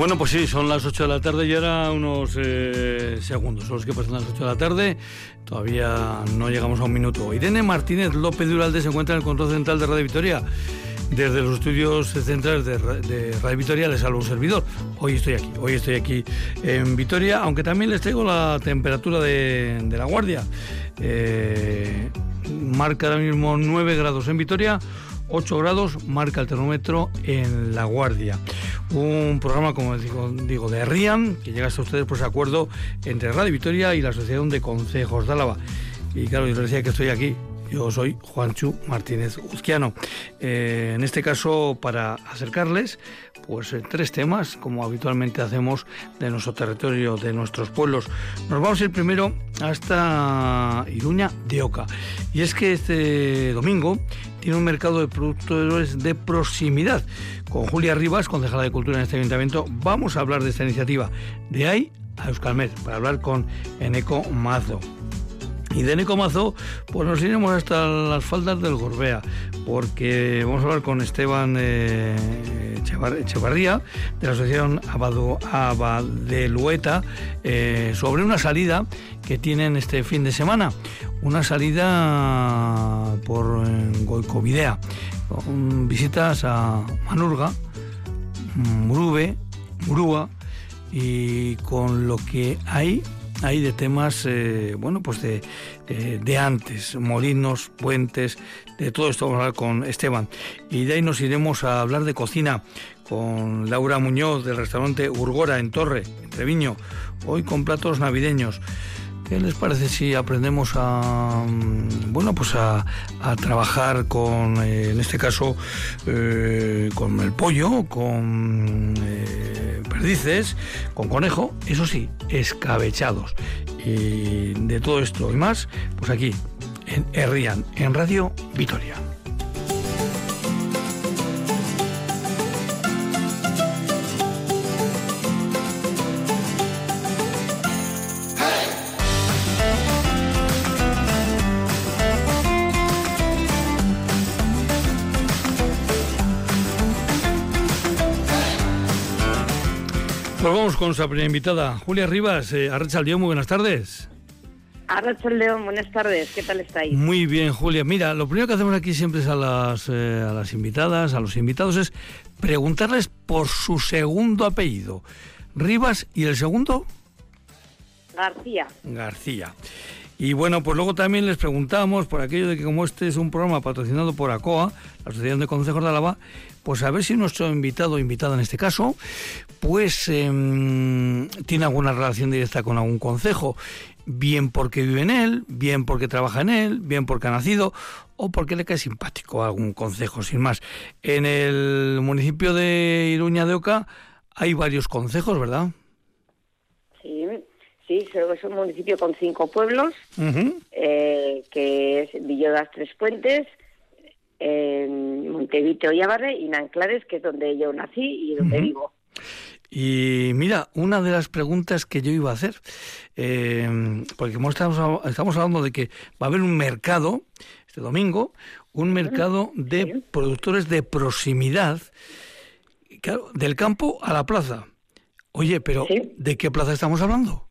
Bueno, pues sí, son las 8 de la tarde y ahora unos eh, segundos, son los que pasan las 8 de la tarde. Todavía no llegamos a un minuto. Irene Martínez López Duralde se encuentra en el control central de Radio Victoria. Desde los estudios centrales de, Radio Victoria les salvo un servidor. Hoy estoy aquí, hoy estoy aquí en Vitoria, aunque también les traigo la temperatura de, la guardia. Eh, marca ahora mismo 9 grados en Vitoria, 8 grados marca el termómetro en La Guardia. Un programa, como digo, de RIAN, que llega hasta ustedes por ese acuerdo entre Radio Victoria y la Asociación de Consejos de Álava. Y claro, yo les decía que estoy aquí yo soy Juanchu Martínez Uzquiano. Eh, en este caso, para acercarles, pues eh, tres temas, como habitualmente hacemos de nuestro territorio, de nuestros pueblos. Nos vamos a ir primero hasta Iruña de Oca. Y es que este domingo tiene un mercado de productores de proximidad. Con Julia Rivas, concejala de Cultura en este ayuntamiento, vamos a hablar de esta iniciativa. De ahí a Euskalmet, para hablar con Eneco Mazo. Y de Necomazo, pues nos iremos hasta las faldas del Gorbea, porque vamos a hablar con Esteban eh, Echevarría, de la Asociación Abadelueta, eh, sobre una salida que tienen este fin de semana. Una salida por Goicovidea, con visitas a Manurga, Murube, Murúa, y con lo que hay hay de temas, eh, bueno, pues de, eh, de antes, molinos, puentes, de todo esto vamos a hablar con Esteban. Y de ahí nos iremos a hablar de cocina con Laura Muñoz del restaurante Urgora en Torre, en Treviño, hoy con platos navideños. ¿Qué les parece si aprendemos a mm, bueno pues a, trabajar con eh, en este caso con el pollo, con perdices, con conejo, eso sí, escabechados. Y de todo esto y más, pues aquí, en Herrian, en Radio Vitoria. Con nuestra primera invitada, Julia Rivas, eh, León, muy buenas tardes. León, buenas tardes, ¿qué tal estáis? Muy bien, Julia. Mira, lo primero que hacemos aquí siempre es a las, eh, a las invitadas, a los invitados, es preguntarles por su segundo apellido. Rivas y el segundo? García. García. Y bueno, pues luego también les preguntamos, por aquello de que como este es un programa patrocinado por ACOA, la Asociación de Consejos de Álava, pues a ver si nuestro invitado o invitada en este caso, pues em, tiene alguna relación directa con algún consejo, bien porque vive en él, bien porque trabaja en él, bien porque ha nacido o porque le cae simpático a algún consejo, sin más. En el municipio de Iruña de Oca hay varios consejos, ¿verdad? Sí, sí, es un municipio con cinco pueblos, eh, que es Villodas Tres Puentes, en Montevito y Abarre y Nanclares, que es donde yo nací y donde vivo. Y mira, una de las preguntas que yo iba a hacer, eh, porque estamos, estamos hablando de que va a haber un mercado este domingo, un mercado de productores de proximidad, claro, del campo a la plaza. Oye, pero ¿de qué plaza estamos hablando?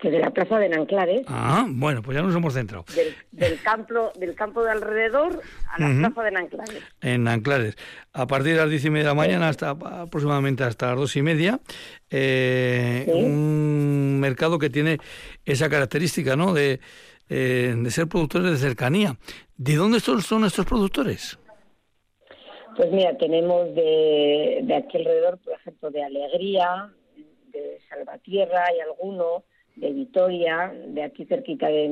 Pues de la plaza de Nanclares. Ah, bueno, pues ya nos hemos centrado. Del, campo, del campo de alrededor a la plaza de Nanclares. En Nanclares. A partir de las diez y media de la mañana hasta aproximadamente hasta las dos y media, eh, un mercado que tiene esa característica, ¿no? De, eh, de ser productores de cercanía. ¿De dónde son, son estos productores? Pues mira, tenemos de, de aquí alrededor, por ejemplo, de Alegría, de Salvatierra, hay alguno, de Vitoria, de aquí cerquita de,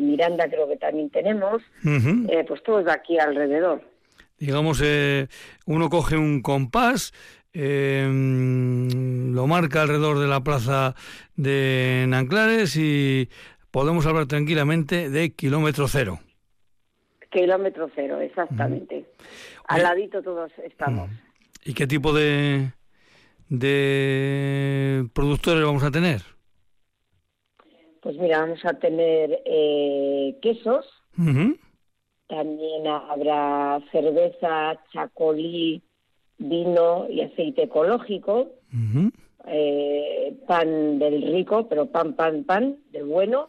Miranda creo que también tenemos, eh, pues todo de aquí alrededor. Digamos, eh, uno coge un compás, eh, lo marca alrededor de la plaza de Nanclares y podemos hablar tranquilamente de kilómetro cero. Kilómetro cero, exactamente. al ladito todos estamos. ¿Y qué tipo de, de productores vamos a tener? Pues mira, vamos a tener eh, quesos, también habrá cerveza, chacolí, vino y aceite ecológico, eh, pan del rico, pero pan, pan, pan, del bueno,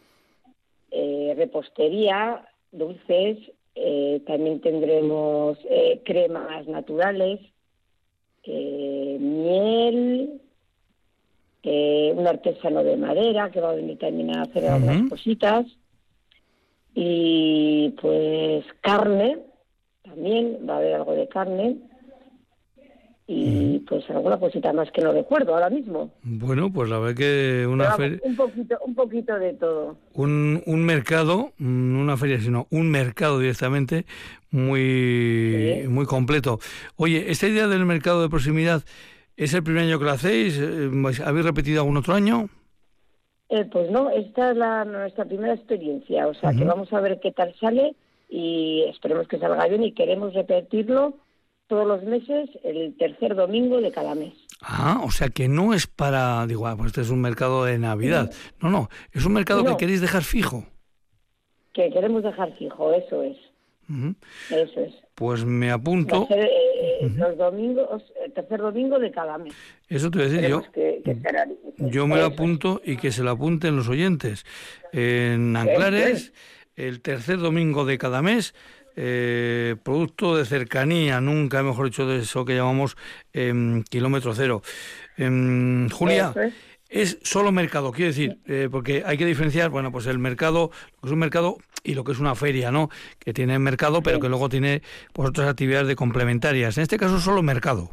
eh, repostería, dulces, también tendremos cremas naturales, miel, eh, un artesano de madera que va a venir también a hacer algunas cositas y pues carne también va a haber algo de carne y pues alguna cosita más que no recuerdo ahora mismo. Bueno, pues la verdad que una feria... Un poquito, un poquito de todo. Un, un mercado, mm, una feria, sino un mercado directamente muy, muy completo. Oye, esta idea del mercado de proximidad ¿Es el primer año que lo hacéis? Eh, ¿Habéis repetido algún otro año? Eh, pues no, esta es la, nuestra primera experiencia, o sea que vamos a ver qué tal sale y esperemos que salga bien y queremos repetirlo todos los meses el tercer domingo de cada mes. Ah, o sea que no es para, digo, ah, pues este es un mercado de Navidad. No, no, es un mercado que queréis dejar fijo. Que queremos dejar fijo, eso es. Eso es. Pues me apunto. Eh, los domingos, el tercer domingo de cada mes. Eso te voy a decir yo. yo me lo apunto y que se lo apunten los oyentes. En Anclares, el tercer domingo de cada mes, eh, producto de cercanía, nunca mejor dicho de eso que llamamos em, kilómetro cero. Em, Julia, es solo mercado, quiero decir, eh, porque hay que diferenciar, bueno, pues el mercado, lo que es un mercado y lo que es una feria, ¿no? Que tiene mercado, pero que luego tiene pues otras actividades de complementarias. En este caso solo mercado.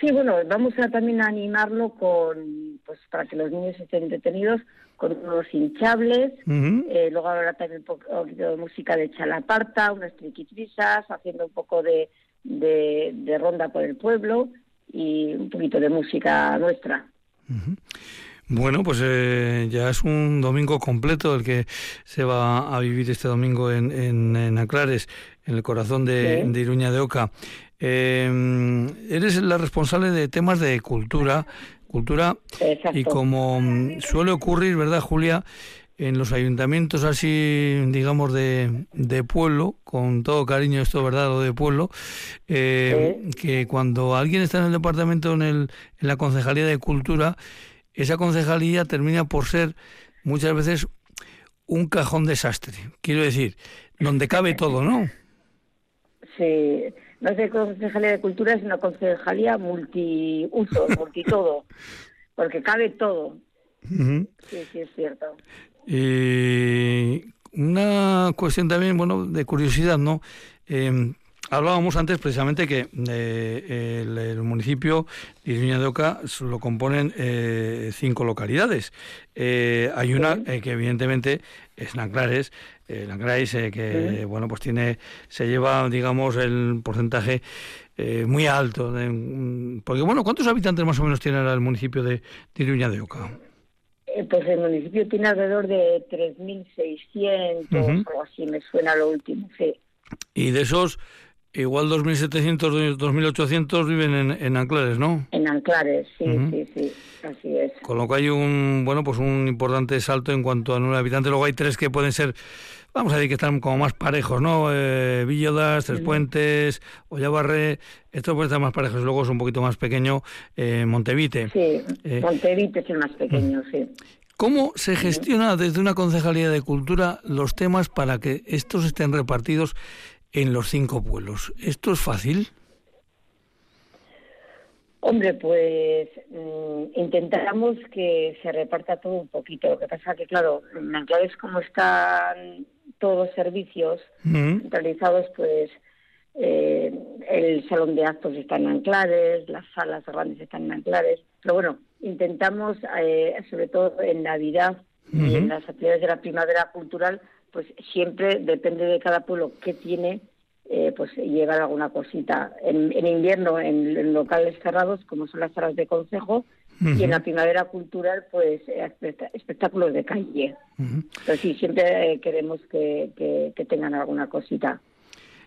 Sí, bueno, vamos a también animarlo con, pues para que los niños estén entretenidos, con unos hinchables, eh, luego habrá también un poco de música de chalaparta, unas triquitrisas, haciendo un poco de, de ronda por el pueblo y un poquito de música nuestra. Bueno, pues eh, ya es un domingo completo el que se va a vivir este domingo en, en, Aclares, en el corazón de, Iruña de Oca. Em, eres la responsable de temas de cultura, cultura y como suele ocurrir, ¿verdad, Julia? En los ayuntamientos así, digamos, de, de pueblo, con todo cariño esto, ¿verdad? Lo de pueblo, eh, que cuando alguien está en el departamento, en, el, en la Concejalía de Cultura, esa concejalía termina por ser muchas veces un cajón desastre. Quiero decir, donde cabe todo, ¿no? Sí, no es concejalía de cultura, es una concejalía multiuso, multitodo, porque cabe todo. Sí, sí, es cierto. Y una cuestión también, bueno, de curiosidad, ¿no? Eh, Hablábamos antes precisamente que eh, el, municipio de Iruña de Oca lo componen eh, cinco localidades. Eh, hay una que evidentemente es Nanclares, Nanclares que bueno pues tiene se lleva digamos el porcentaje muy alto. porque bueno, ¿cuántos habitantes más o menos tiene el municipio de, de Iruña de Oca? Pues el municipio tiene alrededor de 3.600 o así, me suena lo último, sí. Y de esos, Igual 2.700, 2.800 viven en, en, Anclares, ¿no? En Anclares, sí, sí, sí, así es. Con lo que hay un, bueno, pues un importante salto en cuanto a número de habitantes. Luego hay tres que pueden ser, vamos a decir que están como más parejos, ¿no? Eh, Villodas, Tres Puentes, Ollabarre, estos pueden estar más parejos. Luego es un poquito más pequeño eh, Montevite. Sí, eh, Montevite es el más pequeño, sí. ¿Cómo se gestiona desde una concejalía de cultura los temas para que estos estén repartidos en los cinco pueblos. ¿Esto es fácil? Hombre, pues mm, intentamos que se reparta todo un poquito. Lo que pasa que, claro, en Anclares como están todos los servicios realizados, pues eh, el salón de actos está en Anclares, las salas grandes están en Anclares. Pero bueno, intentamos, eh, sobre todo en Navidad y en las actividades de la primavera cultural, pues siempre depende de cada pueblo que tiene, eh, pues llevar alguna cosita. En, invierno, en, locales cerrados, como son las salas de consejo, y en la primavera cultural, pues espectáculos de calle. Pero sí, siempre queremos que, tengan alguna cosita.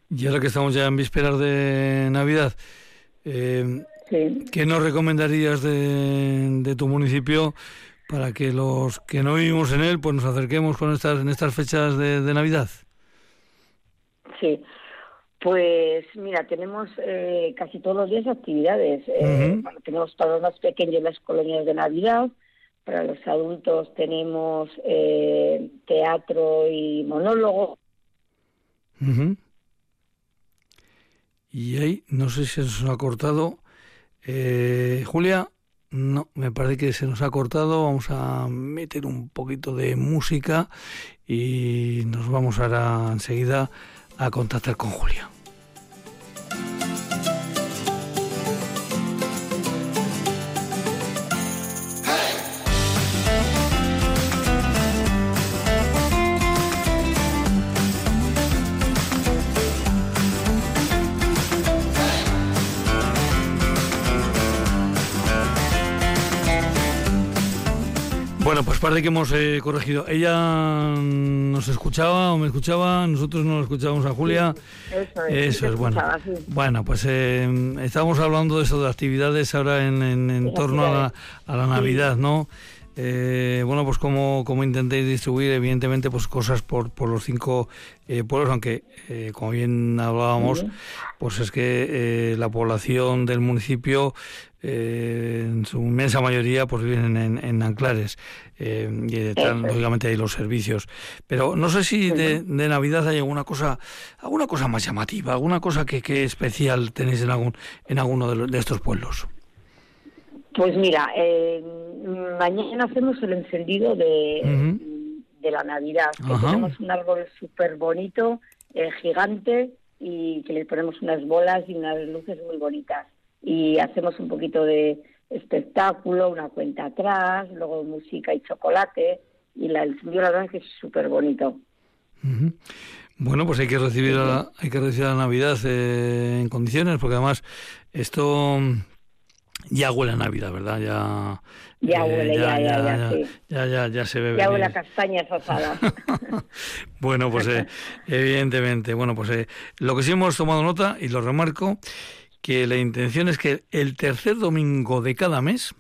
Y ahora que estamos ya en vísperas de Navidad, eh, ¿qué nos recomendarías de, tu municipio para que los que no vivimos en él pues nos acerquemos con estas en estas fechas de, Navidad? Sí, pues mira, tenemos eh, casi todos los días actividades. Eh, tenemos para los más pequeños las colonias de Navidad, para los adultos tenemos eh, teatro y monólogo. Y ahí, no sé si se nos ha cortado. Eh, Julia, no, me parece que se nos ha cortado. Vamos a meter un poquito de música y nos vamos ahora enseguida a contactar con Julia. Bueno, pues parece que hemos eh, corregido. Ella nos escuchaba o me escuchaba, nosotros no escuchábamos a Julia. eso es, bueno. Bueno, pues eh, estábamos hablando de eso, de actividades ahora en, torno a la, Navidad, ¿no? Eh, bueno, pues como, como intentéis distribuir, evidentemente, pues cosas por, por los cinco eh, pueblos, aunque, eh, como bien hablábamos, pues es que la población del municipio, en su inmensa mayoría, pues viven en, en Anclares, y detrás, lógicamente, hay los servicios. Pero no sé si de, Navidad hay alguna cosa, alguna cosa más llamativa, alguna cosa que, que especial tenéis en, algún, en alguno de estos pueblos. Pues mira, eh, mañana hacemos el encendido de, de la Navidad. tenemos un árbol súper bonito, eh, gigante, y que le ponemos unas bolas y unas luces muy bonitas. Y hacemos un poquito de espectáculo, una cuenta atrás, luego música y chocolate. Y la, el la verdad es que es súper bonito. Bueno, pues hay que recibir la, hay que recibir la Navidad eh, en condiciones, porque además esto ya huele a Navidad, ¿verdad? Ya, ya eh, huele, ya, ya, ya, ya, ya, ya, ya, se ve. Ya huele a castañas asadas. bueno, pues eh, evidentemente, bueno, pues eh, lo que sí hemos tomado nota, y lo remarco, que la intención es que el tercer domingo de cada mes,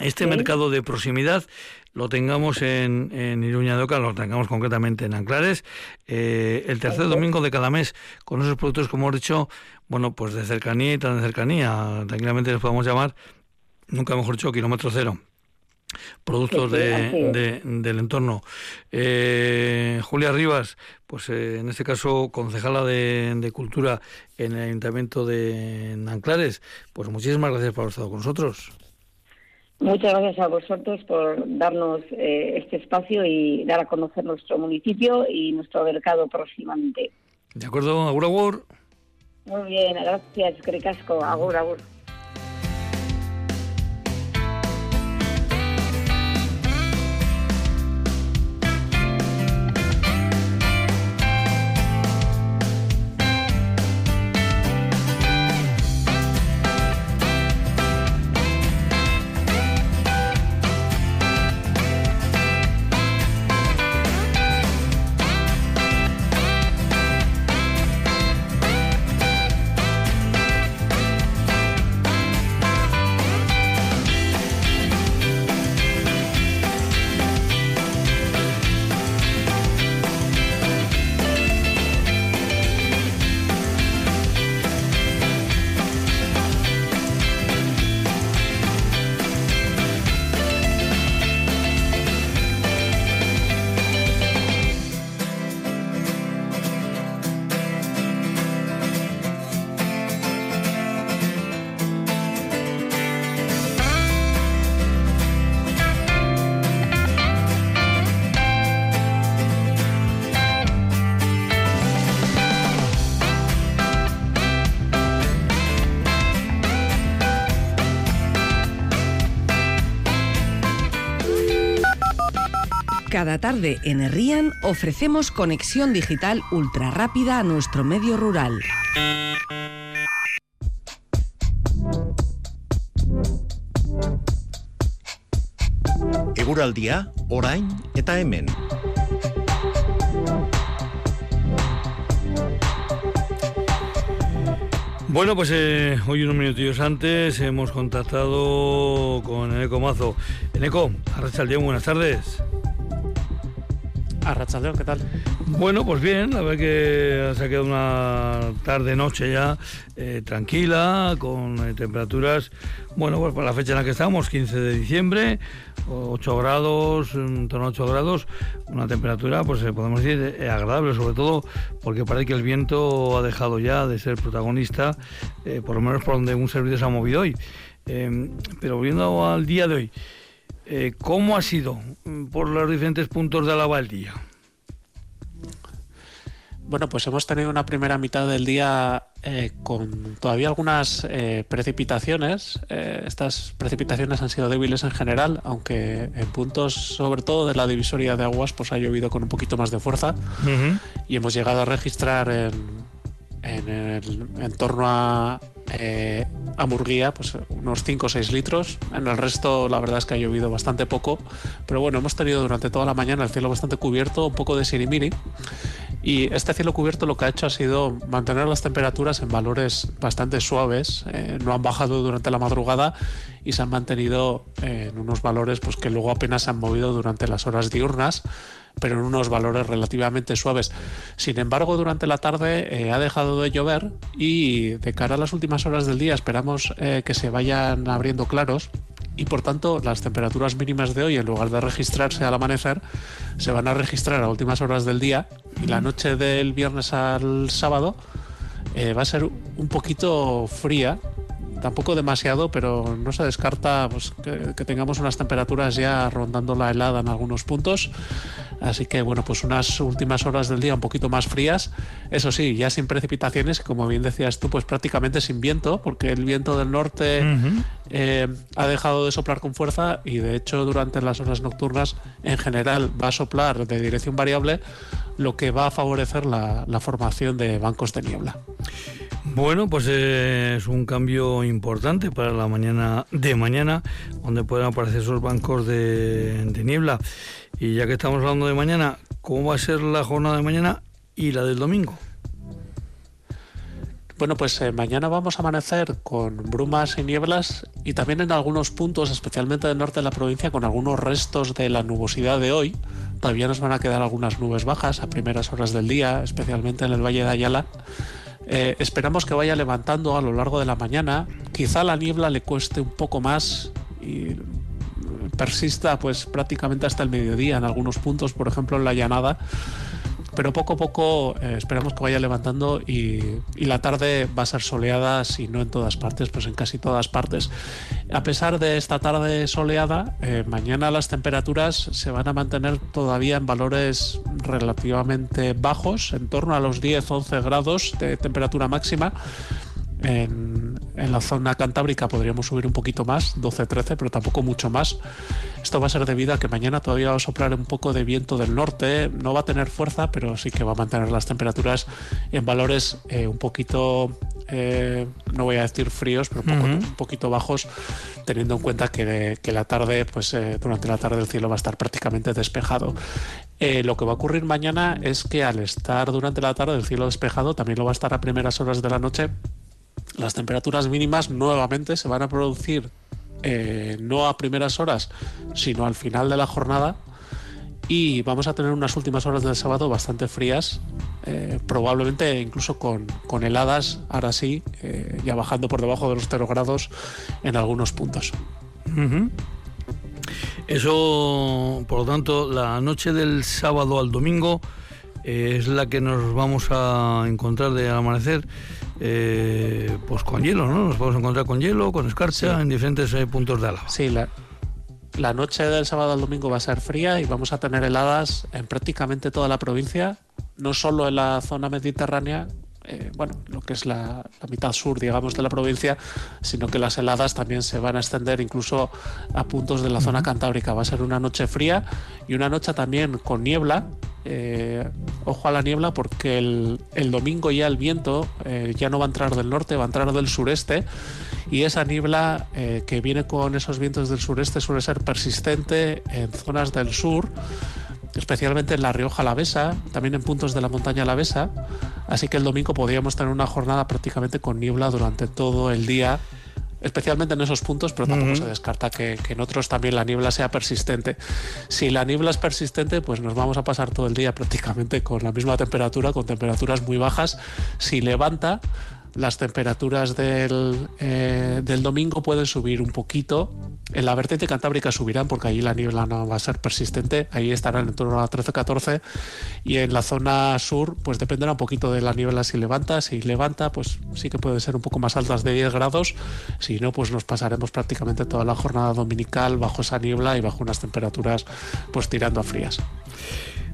este mercado de proximidad lo tengamos en, en Iruña de Oca, lo tengamos concretamente en Anclares, eh, el tercer domingo de cada mes, con esos productos, como hemos dicho, bueno, pues de cercanía y tan de cercanía, tranquilamente les podemos llamar, nunca mejor dicho, kilómetro cero. Productos de, del entorno. Eh, Julia Rivas, pues eh, en este caso concejala de, de, Cultura en el Ayuntamiento de Anclares, pues muchísimas gracias por haber estado con nosotros. Muchas gracias a vosotros por darnos eh, este espacio y dar a conocer nuestro municipio y nuestro mercado próximamente. De acuerdo, agur agur. Muy bien, gracias, Cricasco, agur agur. Tarde en Herrian ofrecemos conexión digital ultra rápida a nuestro medio rural. Eguraldia, orain eta hemen. Bueno, pues eh, hoy unos minutillos antes hemos contactado con Eneco Mazo. Eneco, Arrachaldeón, buenas tardes. Arrachaldeón, ¿qué tal? Bueno, pues bien, la verdad que se ha quedado una tarde-noche ya eh, tranquila, con eh, temperaturas, bueno, pues para la fecha en la que estamos, 15 de diciembre, 8 grados, en torno a 8 grados, una temperatura, pues eh, podemos decir, agradable, sobre todo porque parece que el viento ha dejado ya de ser protagonista, por lo menos por donde un servicio se ha movido hoy. pero volviendo al día de hoy, ¿cómo ha sido por los diferentes puntos de Alaba el día? Bueno, pues hemos tenido una primera mitad del día eh, con todavía algunas eh, precipitaciones. Eh, estas precipitaciones han sido débiles en general, aunque en puntos, sobre todo de la divisoria de aguas, pues ha llovido con un poquito más de fuerza. Y hemos llegado a registrar en, en, el, en torno a, a Murguía, pues unos 5 o 6 litros. En el resto, la verdad es que ha llovido bastante poco. Pero bueno, hemos tenido durante toda la mañana el cielo bastante cubierto, un poco de sirimiri. Y este cielo cubierto lo que ha hecho ha sido mantener las temperaturas en valores bastante suaves. Eh, no han bajado durante la madrugada y se han mantenido eh, en unos valores pues, que luego apenas se han movido durante las horas diurnas pero en unos valores relativamente suaves. Sin embargo, durante la tarde eh, ha dejado de llover y de cara a las últimas horas del día esperamos que se vayan abriendo claros y por tanto las temperaturas mínimas de hoy en lugar de registrarse al amanecer se van a registrar a últimas horas del día y la noche del viernes al sábado eh, va a ser un poquito fría tampoco demasiado, pero no se descarta pues, que, tengamos unas temperaturas ya rondando la helada en algunos puntos. Así que bueno, pues unas últimas horas del día un poquito más frías. Eso sí, ya sin precipitaciones, como bien decías tú, pues prácticamente sin viento, porque el viento del norte eh, ha dejado de soplar con fuerza y de hecho durante las horas nocturnas en general va a soplar de dirección variable, lo que va a favorecer la, la formación de bancos de niebla. Bueno, pues es un cambio importante para la mañana de mañana, donde pueden aparecer esos bancos de, niebla. Y ya que estamos hablando de mañana, ¿cómo va a ser la jornada de mañana y la del domingo? Bueno, pues eh, mañana vamos a amanecer con brumas y nieblas y también en algunos puntos, especialmente del norte de la provincia, con algunos restos de la nubosidad de hoy. Todavía nos van a quedar algunas nubes bajas a primeras horas del día, especialmente en el Valle de Ayala eh, esperamos que vaya levantando a lo largo de la mañana. Quizá la niebla le cueste un poco más y persista pues prácticamente hasta el mediodía en algunos puntos, por ejemplo en la llanada pero poco a poco eh, esperamos que vaya levantando y, la tarde va a ser soleada, si no en todas partes, pues en casi todas partes. A pesar de esta tarde soleada, eh, mañana las temperaturas se van a mantener todavía en valores relativamente bajos, en torno a los 10-11 grados de temperatura máxima en, la zona cantábrica podríamos subir un poquito más, 12-13, pero tampoco mucho más. Esto va a ser debido a que mañana todavía va a soplar un poco de viento del norte, no va a tener fuerza, pero sí que va a mantener las temperaturas en valores eh, un poquito, eh, no voy a decir fríos, pero un, poquito bajos, teniendo en cuenta que, la tarde, pues eh, durante la tarde el cielo va a estar prácticamente despejado. lo que va a ocurrir mañana es que al estar durante la tarde el cielo despejado, también lo va a estar a primeras horas de la noche las temperaturas mínimas nuevamente se van a producir eh, no a primeras horas, sino al final de la jornada. Y vamos a tener unas últimas horas del sábado bastante frías, eh, probablemente incluso con, heladas, ahora sí, eh, ya bajando por debajo de los 0 grados en algunos puntos. Eso, por lo tanto, la noche del sábado al domingo es la que nos vamos a encontrar de amanecer eh, pues con hielo, ¿no? Nos podemos encontrar con hielo, con escarcha en diferentes eh, puntos de Álava. Sí, la, la noche del sábado al domingo va a ser fría y vamos a tener heladas en prácticamente toda la provincia, no solo en la zona mediterránea, eh, bueno, lo que es la, mitad sur, digamos, de la provincia, sino que las heladas también se van a extender incluso a puntos de la zona cantábrica. Va a ser una noche fría y una noche también con niebla. Eh, ojo a la niebla porque el, domingo ya el viento eh, ya no va a entrar del norte, va a entrar del sureste y esa niebla que viene con esos vientos del sureste suele ser persistente en zonas del sur especialmente en La Rioja Alavesa, también en puntos de la montaña Alavesa. Así que el domingo podríamos tener una jornada prácticamente con niebla durante todo el día especialmente en esos puntos, pero tampoco se descarta que, que, en otros también la niebla sea persistente. Si la niebla es persistente, pues nos vamos a pasar todo el día prácticamente con la misma temperatura, con temperaturas muy bajas. Si levanta, las temperaturas del, eh, del, domingo pueden subir un poquito. En la vertiente cantábrica subirán porque ahí la niebla no va a ser persistente, ahí estarán en torno a 13-14 y en la zona sur pues dependerá un poquito de la niebla si levanta, si levanta pues sí que puede ser un poco más altas de 10 grados, si no pues nos pasaremos prácticamente toda la jornada dominical bajo esa niebla y bajo unas temperaturas pues tirando a frías.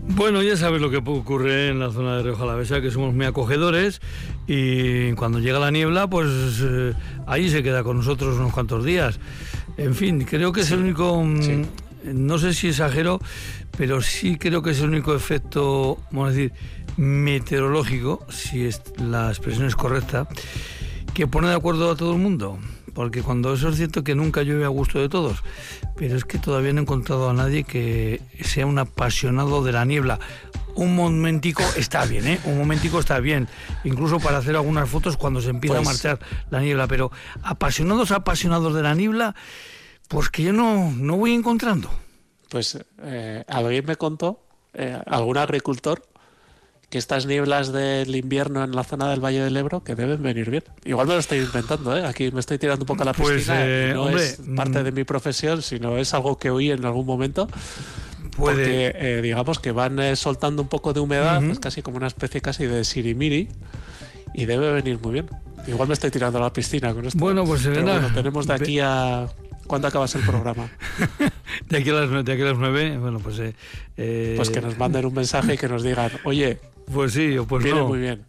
Bueno, ya sabes lo que ocurre en la zona de Rioja Alavesa, que somos muy acogedores y cuando llega la niebla, pues eh, ahí se queda con nosotros unos cuantos días. En fin, creo que es el único, sí. no sé si exagero, pero sí creo que es el único efecto, vamos a decir, meteorológico, si es, la expresión es correcta, que pone de acuerdo a todo el mundo porque cuando eso es cierto que nunca llueve a gusto de todos, pero es que todavía no he encontrado a nadie que sea un apasionado de la niebla. Un momentico está bien, ¿eh? Un momentico está bien, incluso para hacer algunas fotos cuando se empieza pues... a marchar la niebla, pero apasionados, apasionados de la niebla, pues que yo no, no voy encontrando. Pues eh, alguien me contó, eh, algún agricultor, que estas nieblas del invierno en la zona del Valle del Ebro que deben venir bien. Igual me lo estoy inventando, ¿eh? aquí me estoy tirando un poco a la piscina. Pues, eh, no hombre, es parte de mi profesión, sino es algo que oí en algún momento. Puede. Porque eh, digamos que van eh, soltando un poco de humedad, uh -huh. es casi como una especie casi de sirimiri, y debe venir muy bien. Igual me estoy tirando a la piscina con esto. Bueno, pues bueno, tenemos de aquí a ¿Cuándo acabas el programa? de, aquí a las, de aquí a las nueve, bueno, pues... Eh, pues que nos manden un mensaje y que nos digan, oye, pues sí, o pues viene no. muy bien.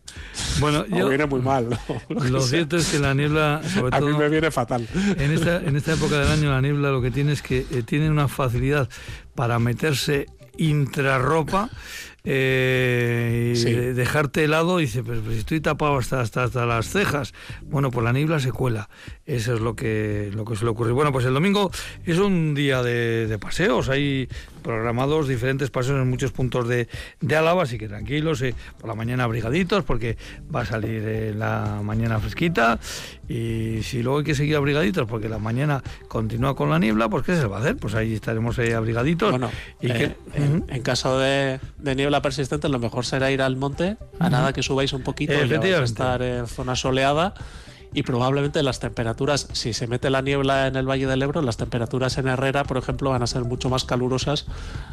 Bueno, o yo, viene muy mal. Lo, lo cierto es que la niebla, sobre a todo... mí me viene fatal. En esta, en esta época del año la niebla lo que tiene es que eh, tiene una facilidad para meterse intrarropa eh, y Sí. de- dejarte helado y dice, pero, pero si estoy tapado hasta, hasta, hasta las cejas. Bueno, pues la niebla se cuela. Eso es lo que, lo que suele ocurrir. Bueno, pues el domingo es un día de, de paseos. Hay programados diferentes paseos en muchos puntos de, de Álava, así que tranquilos. eh, por la mañana abrigaditos porque va a salir eh, la mañana fresquita. Y si luego hay que seguir abrigaditos porque la mañana continúa con la niebla, pues ¿qué se va a hacer? Pues ahí estaremos eh, abrigaditos. Bueno, y que- en caso de, de niebla persistente, lo mejor será ir al monte, a nada que subáis un poquito, ya vais a estar en zona soleada y probablemente las temperaturas, si se mete la niebla en el Valle del Ebro, las temperaturas en Herrera, por ejemplo, van a ser mucho más calurosas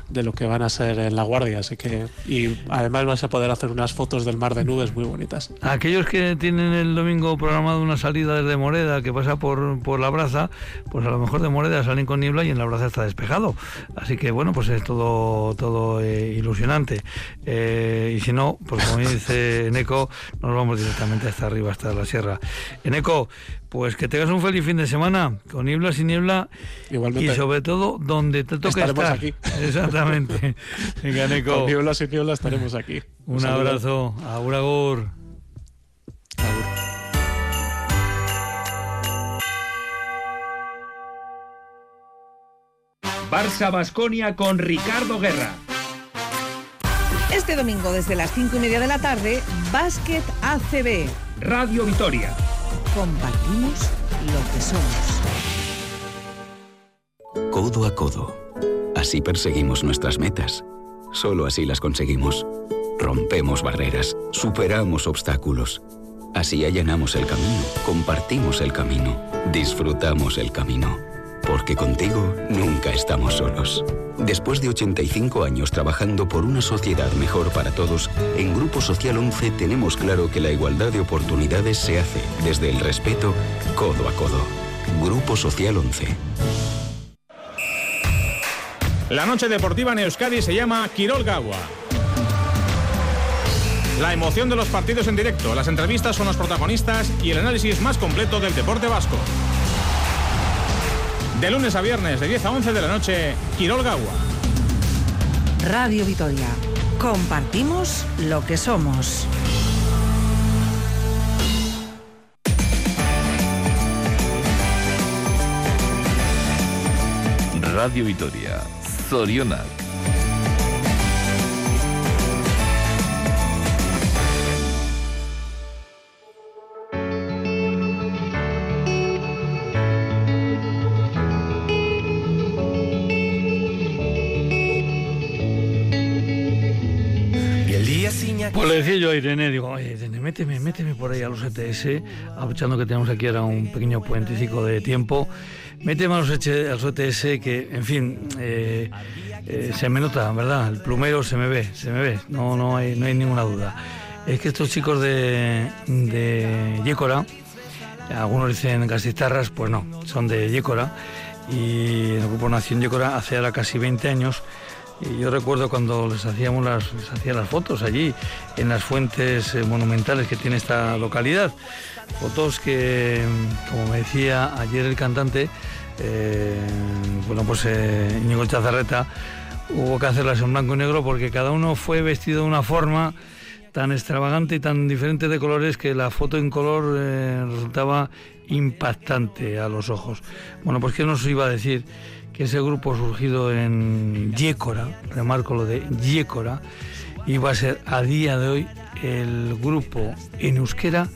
de lo que van a ser en La Guardia. Así que, y además vas a poder hacer unas fotos del mar de nubes muy bonitas. Aquellos que tienen el domingo programado una salida desde Moreda que pasa por, por la braza, pues a lo mejor de Moreda salen con niebla y en la braza está despejado. Así que bueno, pues es todo, todo eh, ilusionante. Eh, y si no, pues como dice Eneco, nos vamos directamente hasta arriba, hasta la sierra. Eneco, pues que tengas un feliz fin de semana, con niebla, sin niebla, Igualmente. y sobre todo donde te toque Estaremos estar. aquí. Exactamente. Venga, Eneco, Con niebla sin niebla estaremos aquí. un abrazo. Agur, agur. Barça Basconia con Ricardo Guerra. Este domingo desde las 5 y media de la tarde, Básquet ACB. Radio Vitoria. Compartimos lo que somos. Codo a codo. Así perseguimos nuestras metas. Solo así las conseguimos. Rompemos barreras, superamos obstáculos. Así allanamos el camino, compartimos el camino, disfrutamos el camino. Porque contigo nunca estamos solos. Después de 85 años trabajando por una sociedad mejor para todos, en Grupo Social 11 tenemos claro que la igualdad de oportunidades se hace desde el respeto codo a codo. Grupo Social 11. La noche deportiva en Euskadi se llama Quirol Gawa. La emoción de los partidos en directo, las entrevistas con los protagonistas y el análisis más completo del deporte vasco. De lunes a viernes, de 10 a 11 de la noche, Quirol Gawa. Radio Vitoria. Compartimos lo que somos. Radio Vitoria, Zorionak. Decía yo a Irene, digo, oye, Irene, méteme, méteme por ahí a los ETS, aprovechando que tenemos aquí ahora un pequeño puentecico de tiempo, méteme a los, ETS que, en fin, eh, eh, se me nota, ¿verdad? El plumero se me ve, se me ve, no, no, hay, no hay ninguna duda. Es que estos chicos de, Yécora, algunos dicen gasistarras, pues no, son de Yécora, y el Grupo Nación Yécora hace ahora casi 20 años y yo recuerdo cuando les hacíamos las, les hacía las fotos allí, en las fuentes eh, monumentales que tiene esta localidad. Fotos que, como me decía ayer el cantante, eh, bueno, pues eh, Íñigo Chazarreta, hubo que hacerlas en blanco y negro porque cada uno fue vestido de una forma tan extravagante y tan diferente de colores que la foto en color eh, resultaba impactante a los ojos. Bueno, pues ¿qué nos iba a decir? Ese grupo surgido en Yécora, remarco lo de Yécora, iba a ser a día de hoy el grupo en euskera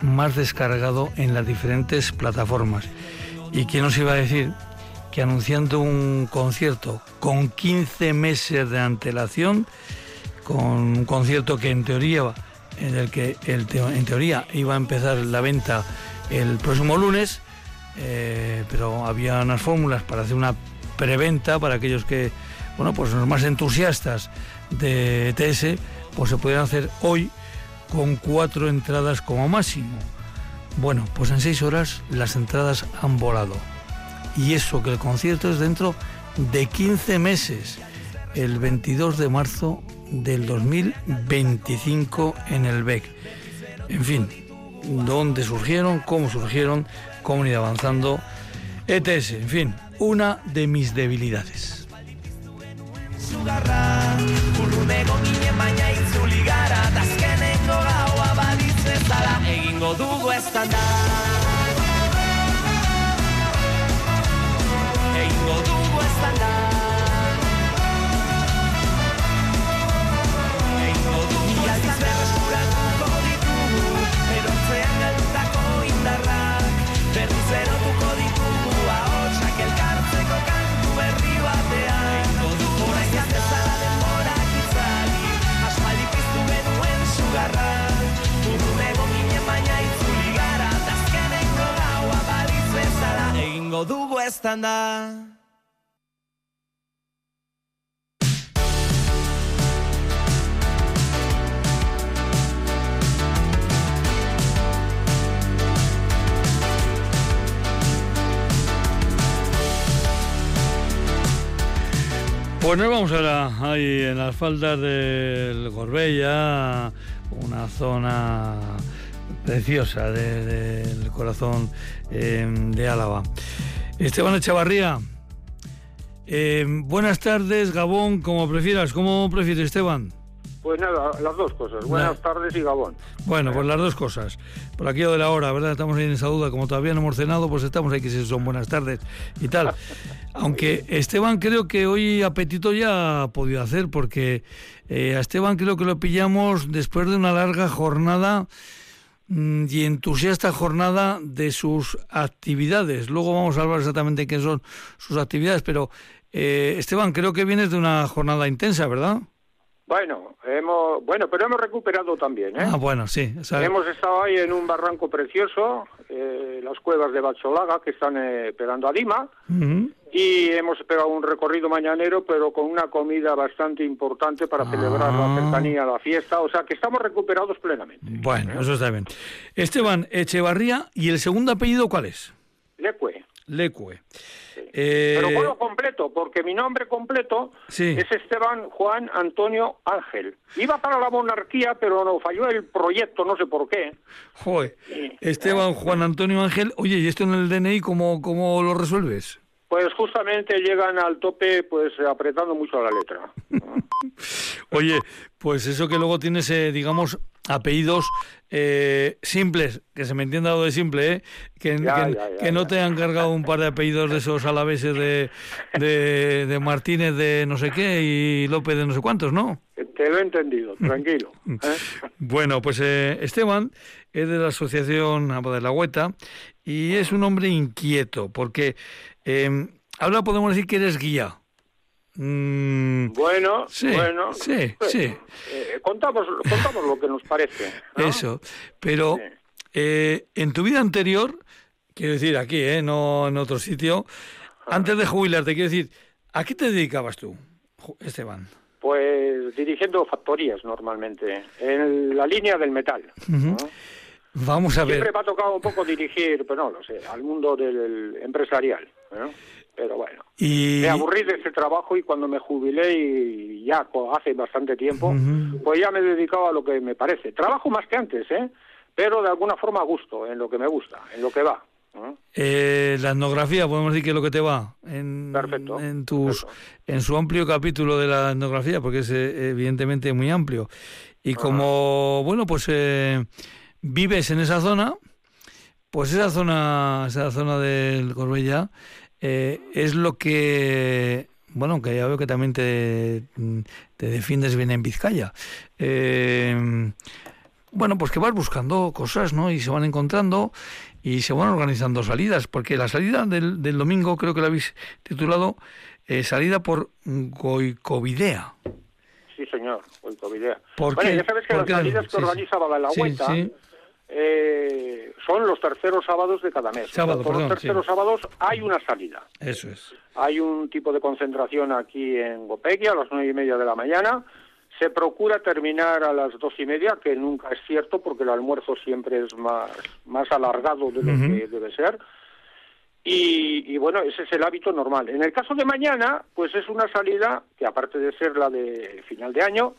más descargado en las diferentes plataformas. ¿Y quién nos iba a decir que anunciando un concierto con 15 meses de antelación, con un concierto que en teoría, en el que el en teoría iba a empezar la venta el próximo lunes, eh, pero había unas fórmulas para hacer una preventa para aquellos que, bueno, pues los más entusiastas de ETS, pues se pueden hacer hoy con cuatro entradas como máximo. Bueno, pues en seis horas las entradas han volado. Y eso que el concierto es dentro de 15 meses, el 22 de marzo del 2025 en el BEC. En fin, dónde surgieron, cómo surgieron, ido avanzando. ETS, en fin, una de mis debilidades. Dugu estan da Pues nos vamos ahora ahí en las faldas del Gorbella, una zona preciosa del corazón em, de Álava. Esteban Echavarría, em, buenas tardes, Gabón, como prefieras. ¿Cómo prefieres, Esteban? Pues nada, las dos cosas. Buenas tardes y Gabón. Bueno, pues las dos cosas. Por aquí de la hora, ¿verdad? Estamos ahí en esa duda. Como todavía no hemos cenado, pues estamos ahí que si son buenas tardes y tal. Aunque Esteban creo que hoy apetito ya ha podido hacer, porque eh, a Esteban creo que lo pillamos después de una larga jornada y entusiasta jornada de sus actividades. Luego vamos a hablar exactamente qué son sus actividades, pero eh, Esteban, creo que vienes de una jornada intensa, ¿verdad? Bueno, hemos, bueno, pero hemos recuperado también, ¿eh? Ah, bueno, sí. Hemos estado ahí en un barranco precioso, eh, las cuevas de Bacholaga, que están eh, pegando a Dima, y hemos pegado un recorrido mañanero, pero con una comida bastante importante para celebrar la ah. cercanía la fiesta, o sea que estamos recuperados plenamente. Bueno, eso está bien. Esteban Echevarría, ¿y el segundo apellido cuál es? Lecue. Lecue. Eh, Pero puedo completo, porque mi nombre completo es Esteban Juan Antonio Ángel. Iba para la monarquía, pero no falló el proyecto, no sé por qué. Joder. Esteban Juan Antonio Ángel. Oye, ¿y esto en el DNI cómo, cómo lo resuelves? Pues justamente llegan al tope, pues apretando mucho la letra. Oye, pues eso que luego tienes, eh, digamos, apellidos eh, simples, que se me entienda lo de simple, ¿eh? que, que, no te han cargado un par de apellidos de esos alaveses de, de, de, Martínez de no sé qué y López de no sé cuántos, ¿no? Te lo he entendido, tranquilo. ¿eh? bueno, pues eh, Esteban es de la Asociación de la Hueta y es un hombre inquieto, porque ahora podemos decir que eres guía. Mm, bueno, sí, bueno. Sí, pues, sí. eh, contamos, contamos lo que nos parece. ¿no? Eso. Pero Sí. eh, en tu vida anterior, quiero decir aquí, ¿eh? no en otro sitio, antes de jubilarte, quiero decir, ¿a qué te dedicabas tú, Esteban? Pues dirigiendo factorías normalmente, en la línea del metal. ¿no? Vamos a ver. Siempre me ha tocado un poco dirigir, pero no lo sé, al mundo del empresarial. ¿No? Pero bueno, Y, me aburrí de ese trabajo y cuando me jubilé y ya hace bastante tiempo, pues ya me he dedicado a lo que me parece. Trabajo más que antes, ¿eh? Pero de alguna forma a gusto, en lo que me gusta, en lo que va. ¿no? eh, la etnografía, podemos decir que es lo que te va en, Perfecto, en, tus, perfecto. en su amplio capítulo de la etnografía, porque es eh, evidentemente muy amplio. Y como, bueno, pues eh, vives en esa zona, pues esa zona, esa zona del Corbella eh, es lo que, bueno, que ya veo que también te, te defiendes bien en Vizcaya. Eh, bueno, pues que vas buscando cosas, ¿no? Y se van encontrando y se van organizando salidas, porque la salida del, del domingo creo que la habéis titulado eh, Salida por Goicovidea. Sí, señor, hoy Covidea. ¿Por bueno, qué? ya sabes que ¿Por las salidas que Sí, organiza sí. Eh, son los terceros sábados de cada mes. Sábado, perdón, los terceros sí. sábados hay una salida. Eso es. Hay un tipo de concentración aquí en Gopegui a las nueve y media de la mañana. Se procura terminar a las dos y media, que nunca es cierto porque el almuerzo siempre es más, más alargado de lo que debe ser. Y, y bueno, ese es el hábito normal. En el caso de mañana, pues es una salida que aparte de ser la de final de año,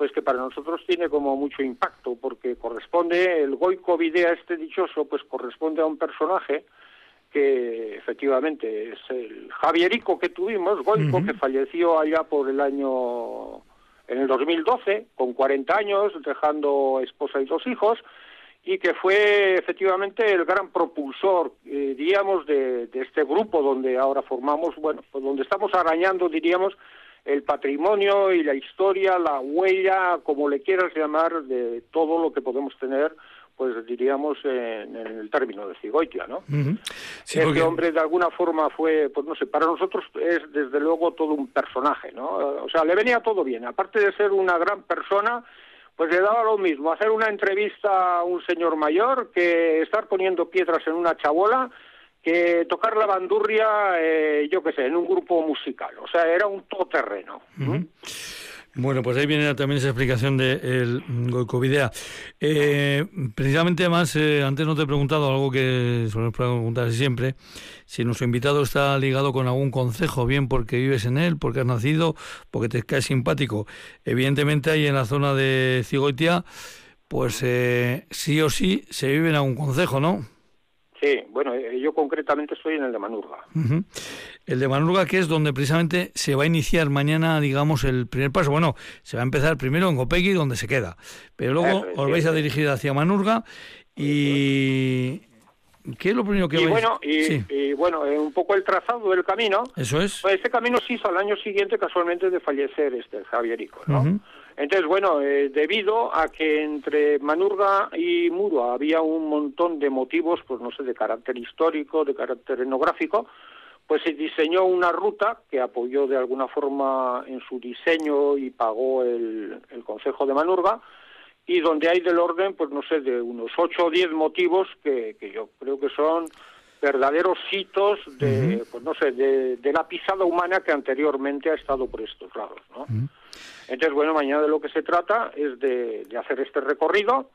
pues que para nosotros tiene como mucho impacto porque corresponde, el Goico Videa este dichoso, pues corresponde a un personaje que efectivamente es el Javierico que tuvimos, Goico, que falleció allá por el año, en el 2012, con 40 años, dejando esposa y dos hijos, y que fue efectivamente el gran propulsor, eh, diríamos, de, de este grupo donde ahora formamos, bueno, pues donde estamos arañando, diríamos, el patrimonio y la historia, la huella, como le quieras llamar, de todo lo que podemos tener, pues diríamos en, en el término de Cigoitia, ¿no? Sí, este porque- hombre de alguna forma fue, pues no sé, para nosotros es desde luego todo un personaje, ¿no? O sea, le venía todo bien. Aparte de ser una gran persona, pues le daba lo mismo hacer una entrevista a un señor mayor que estar poniendo piedras en una chabola que tocar la bandurria, eh, yo qué sé, en un grupo musical. O sea, era un todoterreno. Bueno, pues ahí viene también esa explicación del Goicovidea. Eh, precisamente, además, eh, antes no te he preguntado algo que suelo preguntar siempre, si nuestro invitado está ligado con algún concejo, bien porque vives en él, porque has nacido, porque te caes simpático. Evidentemente, ahí en la zona de Cigoitia, pues eh, sí o sí se vive en algún concejo, ¿no? Sí, bueno, eh, yo concretamente estoy en el de Manurga. El de Manurga, que es donde precisamente se va a iniciar mañana, digamos, el primer paso. Bueno, se va a empezar primero en Gopegui, donde se queda. Pero luego es, os sí, vais a dirigir hacia Manurga y... ¿Qué es lo primero que Y vais? bueno, y, Sí, y bueno, eh, un poco el trazado del camino, eso es. Pues este camino se hizo al año siguiente casualmente de fallecer este Javierico, ¿no? Entonces, bueno, eh, debido a que entre Manurga y Muro había un montón de motivos, pues no sé, de carácter histórico, de carácter etnográfico, pues se diseñó una ruta que apoyó de alguna forma en su diseño y pagó el, el Consejo de Manurga, y donde hay del orden, pues no sé, de unos ocho o diez motivos que, que yo creo que son verdaderos hitos de, pues no sé, de, de la pisada humana que anteriormente ha estado por estos lados, ¿no? Entonces, bueno, mañana de lo que se trata es de, hacer este recorrido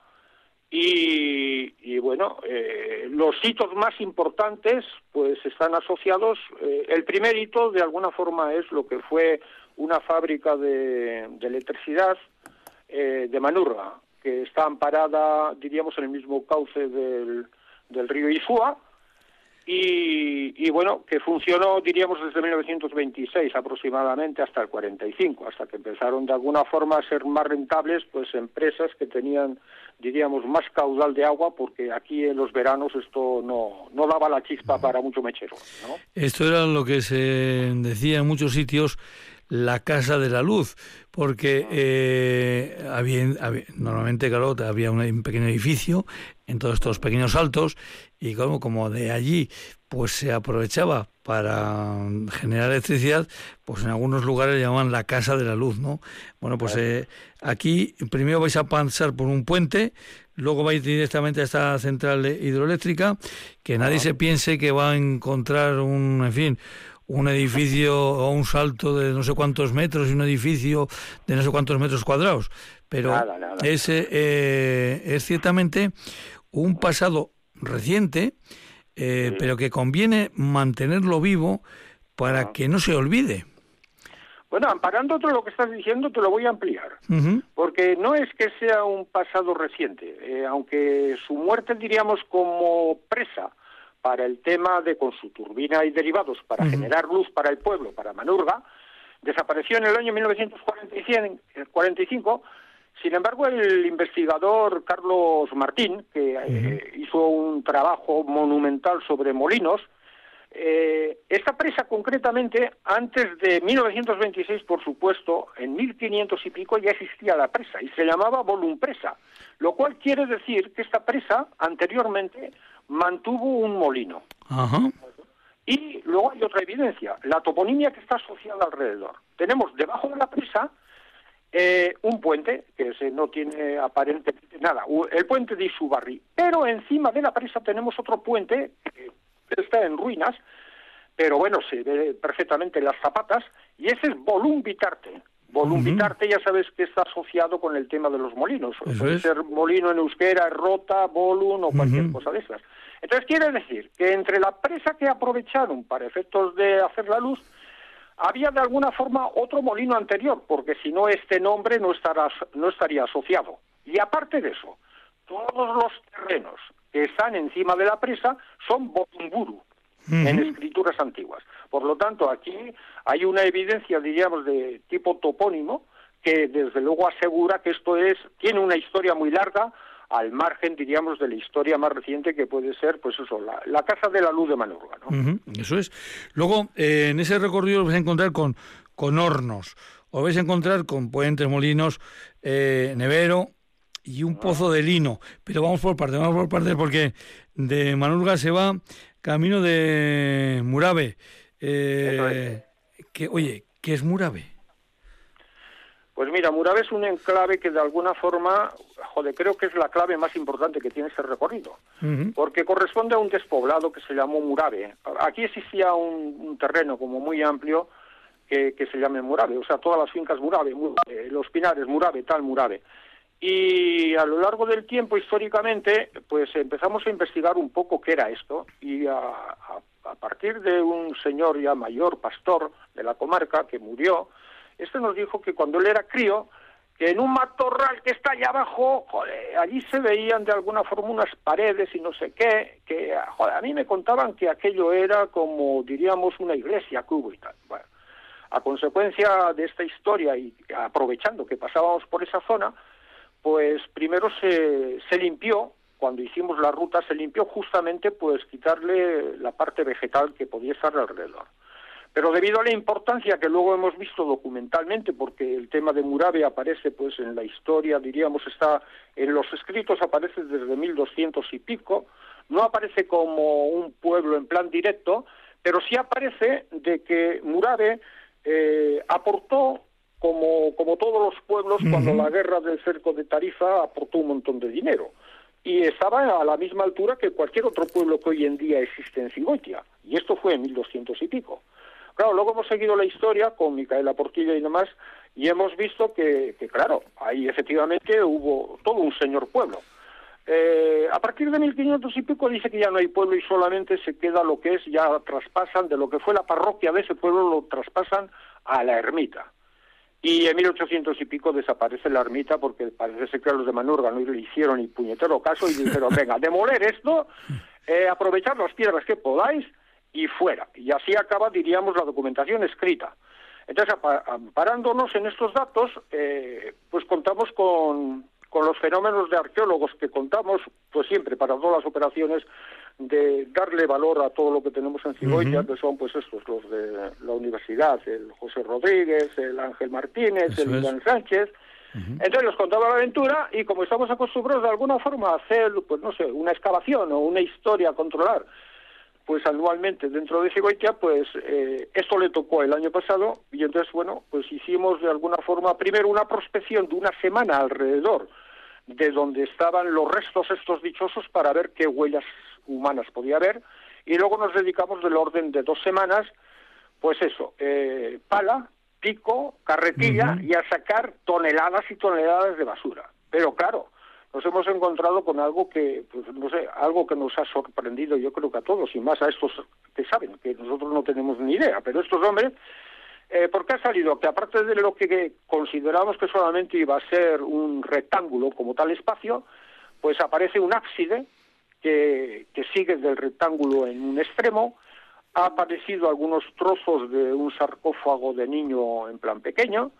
y, y, bueno, eh, los hitos más importantes pues están asociados. eh, el primer hito, de alguna forma, es lo que fue una fábrica de, electricidad eh, de Manurga, que está amparada, diríamos, en el mismo cauce del, río Isúa, y, y, bueno, que funcionó, diríamos, desde 1926 aproximadamente hasta el 45, hasta que empezaron de alguna forma a ser más rentables pues empresas que tenían, diríamos, más caudal de agua, porque aquí en los veranos esto no, no daba la chispa para mucho mechero. ¿no? Esto era lo que se decía en muchos sitios la casa de la luz, porque eh, había, había- normalmente, claro, había un, un pequeño edificio en todos estos pequeños saltos y como, como de allí pues se aprovechaba para generar electricidad, pues en algunos lugares llaman la casa de la luz, ¿no? Bueno, pues eh, aquí primero vais a pasar por un puente, luego vais directamente a esta central hidroeléctrica, que nadie se piense que va a encontrar un, en fin, un edificio o un salto de no sé cuántos metros y un edificio de no sé cuántos metros cuadrados, pero Es, eh, es ciertamente un pasado reciente, eh, pero que conviene mantenerlo vivo para que no se olvide. Bueno, amparando todo lo que estás diciendo, te lo voy a ampliar, porque no es que sea un pasado reciente, eh, aunque su muerte, diríamos, como presa para el tema de con su turbina y derivados para generar luz para el pueblo, para Manurga, desapareció en el año 1945 sin embargo, el investigador Carlos Martín, que eh, hizo un trabajo monumental sobre molinos, eh, esta presa concretamente, antes de 1926, por supuesto, en 1500 y pico ya existía la presa y se llamaba Volumpresa, lo cual quiere decir que esta presa anteriormente mantuvo un molino. Y luego hay otra evidencia, la toponimia que está asociada alrededor. Tenemos debajo de la presa eh, un puente, que se no tiene aparentemente nada, el puente de Isubarri, pero encima de la presa tenemos otro puente que está en ruinas, pero bueno, se ve perfectamente las zapatas, y ese es Volumbitarte. Volumbitarte ya sabes que está asociado con el tema de los molinos. Puede ser molino en euskera, rota, volum o cualquier cosa de esas. Entonces quiere decir que entre la presa que aprovecharon para efectos de hacer la luz había de alguna forma otro molino anterior, porque si no este nombre no, estará, no estaría asociado. Y aparte de eso, todos los terrenos que están encima de la presa son Botumburu, en escrituras antiguas. Por lo tanto, aquí hay una evidencia, diríamos, de tipo topónimo, que desde luego asegura que esto es tiene una historia muy larga al margen, diríamos, de la historia más reciente que puede ser, pues eso, la, Casa de la Luz de Manurga. ¿no? eso es. Luego, eh, en ese recorrido os vais a encontrar con, con hornos, os vais a encontrar con puentes, molinos, eh, nevero y un pozo de lino. Pero vamos por partes, vamos por partes porque de Manurga se va camino de Murabe. Eh, que, oye, ¿qué es Murabe? Pues mira, Murabe es un enclave que de alguna forma, joder, creo que es la clave más importante que tiene ese recorrido, porque corresponde a un despoblado que se llamó Murabe. Aquí existía un, terreno como muy amplio que, se llame Murabe, o sea, todas las fincas Murabe, los pinares Murabe, tal Murabe. Y a lo largo del tiempo, históricamente, pues empezamos a investigar un poco qué era esto y a, a partir de un señor ya mayor, pastor de la comarca, que murió, este nos dijo que cuando él era crío, que en un matorral que está allá abajo, joder, allí se veían de alguna forma unas paredes y no sé qué, que a mí me contaban que aquello era como, diríamos, una iglesia cubo y tal. Bueno, a consecuencia de esta historia y aprovechando que pasábamos por esa zona, pues primero se, se limpió, cuando hicimos la ruta se limpió justamente pues quitarle la parte vegetal que podía estar alrededor. Pero debido a la importancia que luego hemos visto documentalmente, porque el tema de Murabe aparece pues en la historia, diríamos, está en los escritos, aparece desde 1200 y pico, no aparece como un pueblo en plan directo, pero sí aparece de que Murabe eh, aportó, como, como todos los pueblos, cuando la guerra del cerco de Tarifa aportó un montón de dinero. Y estaba a la misma altura que cualquier otro pueblo que hoy en día existe en Cigoitia. Y esto fue en 1200 y pico. Claro, luego hemos seguido la historia con Micaela Portilla y demás y hemos visto que, claro, ahí efectivamente hubo todo un señor pueblo. Eh, a partir de 1500 y pico dice que ya no hay pueblo y solamente se queda lo que es, ya traspasan de lo que fue la parroquia de ese pueblo, lo traspasan a la ermita. Y en 1800 y pico desaparece la ermita porque parece ser que los de Manurga no le hicieron ni puñetero caso y dijeron, venga, demoler esto, eh, aprovechar las piedras que podáis y fuera. Y así acaba, diríamos, la documentación escrita. Entonces, parándonos en estos datos, eh, pues contamos con, con los fenómenos de arqueólogos que contamos, pues siempre para todas las operaciones, de darle valor a todo lo que tenemos en Cigoya, que son pues estos, los de la universidad, el José Rodríguez, el Ángel Martínez, el Iván Sánchez, Entonces les contaba la aventura y como estamos acostumbrados de alguna forma a hacer, pues no sé, una excavación o una historia a controlar, pues anualmente dentro de Segoitia, pues eh, esto le tocó el año pasado y entonces, bueno, pues hicimos de alguna forma primero una prospección de una semana alrededor de donde estaban los restos estos dichosos para ver qué huellas humanas podía haber y luego nos dedicamos del orden de dos semanas, pues eso, eh, pala, pico, carretilla y a sacar toneladas y toneladas de basura. Pero claro, nos hemos encontrado con algo que, pues no sé, algo que nos ha sorprendido yo creo que a todos y más a estos que saben, que nosotros no tenemos ni idea, pero estos hombres, eh, ¿por qué ha salido? Que aparte de lo que consideramos que solamente iba a ser un rectángulo como tal espacio, pues aparece un ábside que sigue del rectángulo en un extremo, ha aparecido algunos trozos de un sarcófago de niño en plan pequeño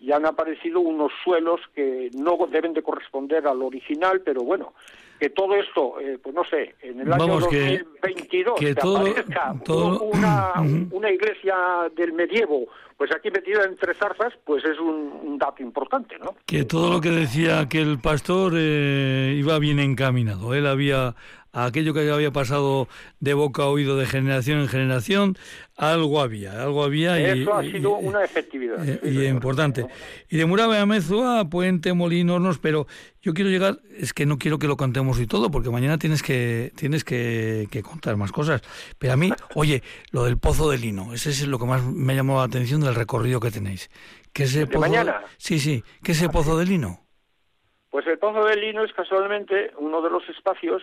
y han aparecido unos suelos que no deben de corresponder al original, pero bueno, que todo esto, eh, pues no sé, en el año 2022 que, aparezca una, una, iglesia del medievo, pues aquí metida entre zarzas, pues es un, dato importante, ¿no? Que todo lo que decía que el pastor eh, iba bien encaminado, él había aquello que había pasado de boca a oído de generación en generación, algo había, algo había. Eso ha sido una efectividad. Eh, y, importante. Y de Murave a Mezua, Puente, Molinos, pero yo quiero llegar, es que no quiero que lo contemos y todo, porque mañana tienes que tienes que, contar más cosas. Pero a mí, oye, lo del Pozo de Lino, ese es lo que más me llamó la atención del recorrido que tenéis. ¿Qué es ¿De mañana? Sí, sí. ¿Qué es el Pozo de Lino? Pues el Pozo de Lino es casualmente uno de los espacios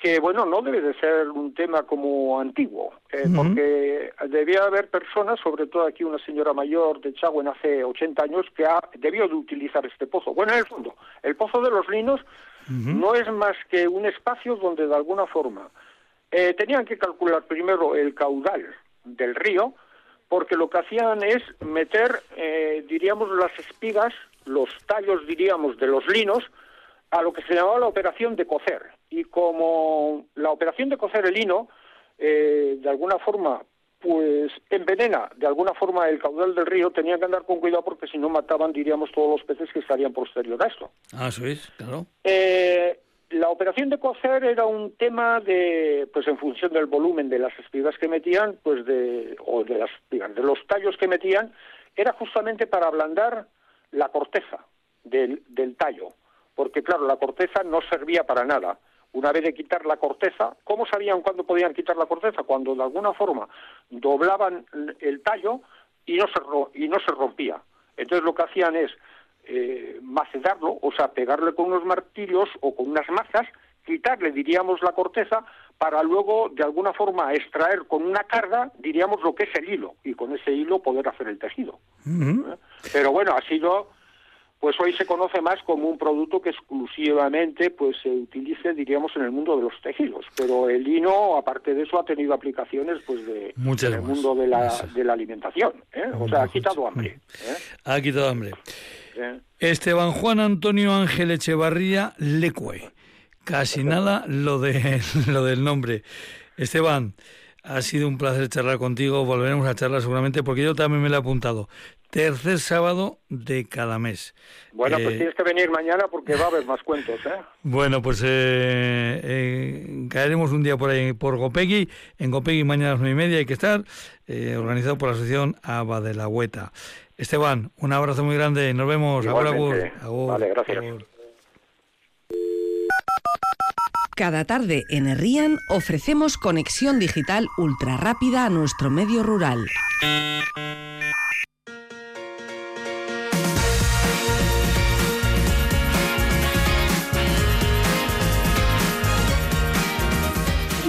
que bueno, no debe de ser un tema como antiguo, eh, porque debía haber personas, sobre todo aquí una señora mayor de Chagüen hace 80 años, que ha, debió de utilizar este pozo. Bueno, en el fondo, el pozo de los linos no es más que un espacio donde de alguna forma eh, tenían que calcular primero el caudal del río, porque lo que hacían es meter, eh, diríamos, las espigas, los tallos, diríamos, de los linos, a lo que se llamaba la operación de cocer. Y como la operación de cocer el lino, eh, de alguna forma, pues envenena de alguna forma el caudal del río, tenían que andar con cuidado porque si no mataban, diríamos, todos los peces que estarían posterior a esto. Ah, eso es, claro. Eh, la operación de cocer era un tema de, pues en función del volumen de las espigas que metían, pues de, o de las espigas, de los tallos que metían, era justamente para ablandar la corteza del, del tallo porque claro, la corteza no servía para nada. Una vez de quitar la corteza, ¿cómo sabían cuándo podían quitar la corteza? Cuando de alguna forma doblaban el tallo y no se, y no se rompía. Entonces lo que hacían es eh, macedarlo, o sea, pegarle con unos martillos o con unas mazas, quitarle, diríamos, la corteza para luego, de alguna forma, extraer con una carga, diríamos, lo que es el hilo, y con ese hilo poder hacer el tejido. Pero bueno, ha sido pues hoy se conoce más como un producto que exclusivamente pues se utilice diríamos en el mundo de los tejidos. Pero el lino aparte de eso ha tenido aplicaciones pues de en el mundo de la, de la alimentación ¿eh? o sea ha quitado hambre ¿eh? ha quitado hambre. Esteban Juan Antonio Ángel Echevarría Lecue casi nada lo de lo del nombre. Esteban ha sido un placer charlar contigo, volveremos a charlar seguramente porque yo también me lo he apuntado tercer sábado de cada mes. Bueno, pues eh, tienes que venir mañana porque va a haber más cuentos, ¿eh? Bueno, pues eh, eh, caeremos un día por ahí por Gopegui. En Gopegui mañana a las nueve y media hay que estar, organizado por la asociación Aba de la Hueta. Esteban, un abrazo muy grande. Nos vemos. Ahora, Vale, gracias. Cada tarde en Herrían ofrecemos conexión digital ultra rápida a nuestro medio rural.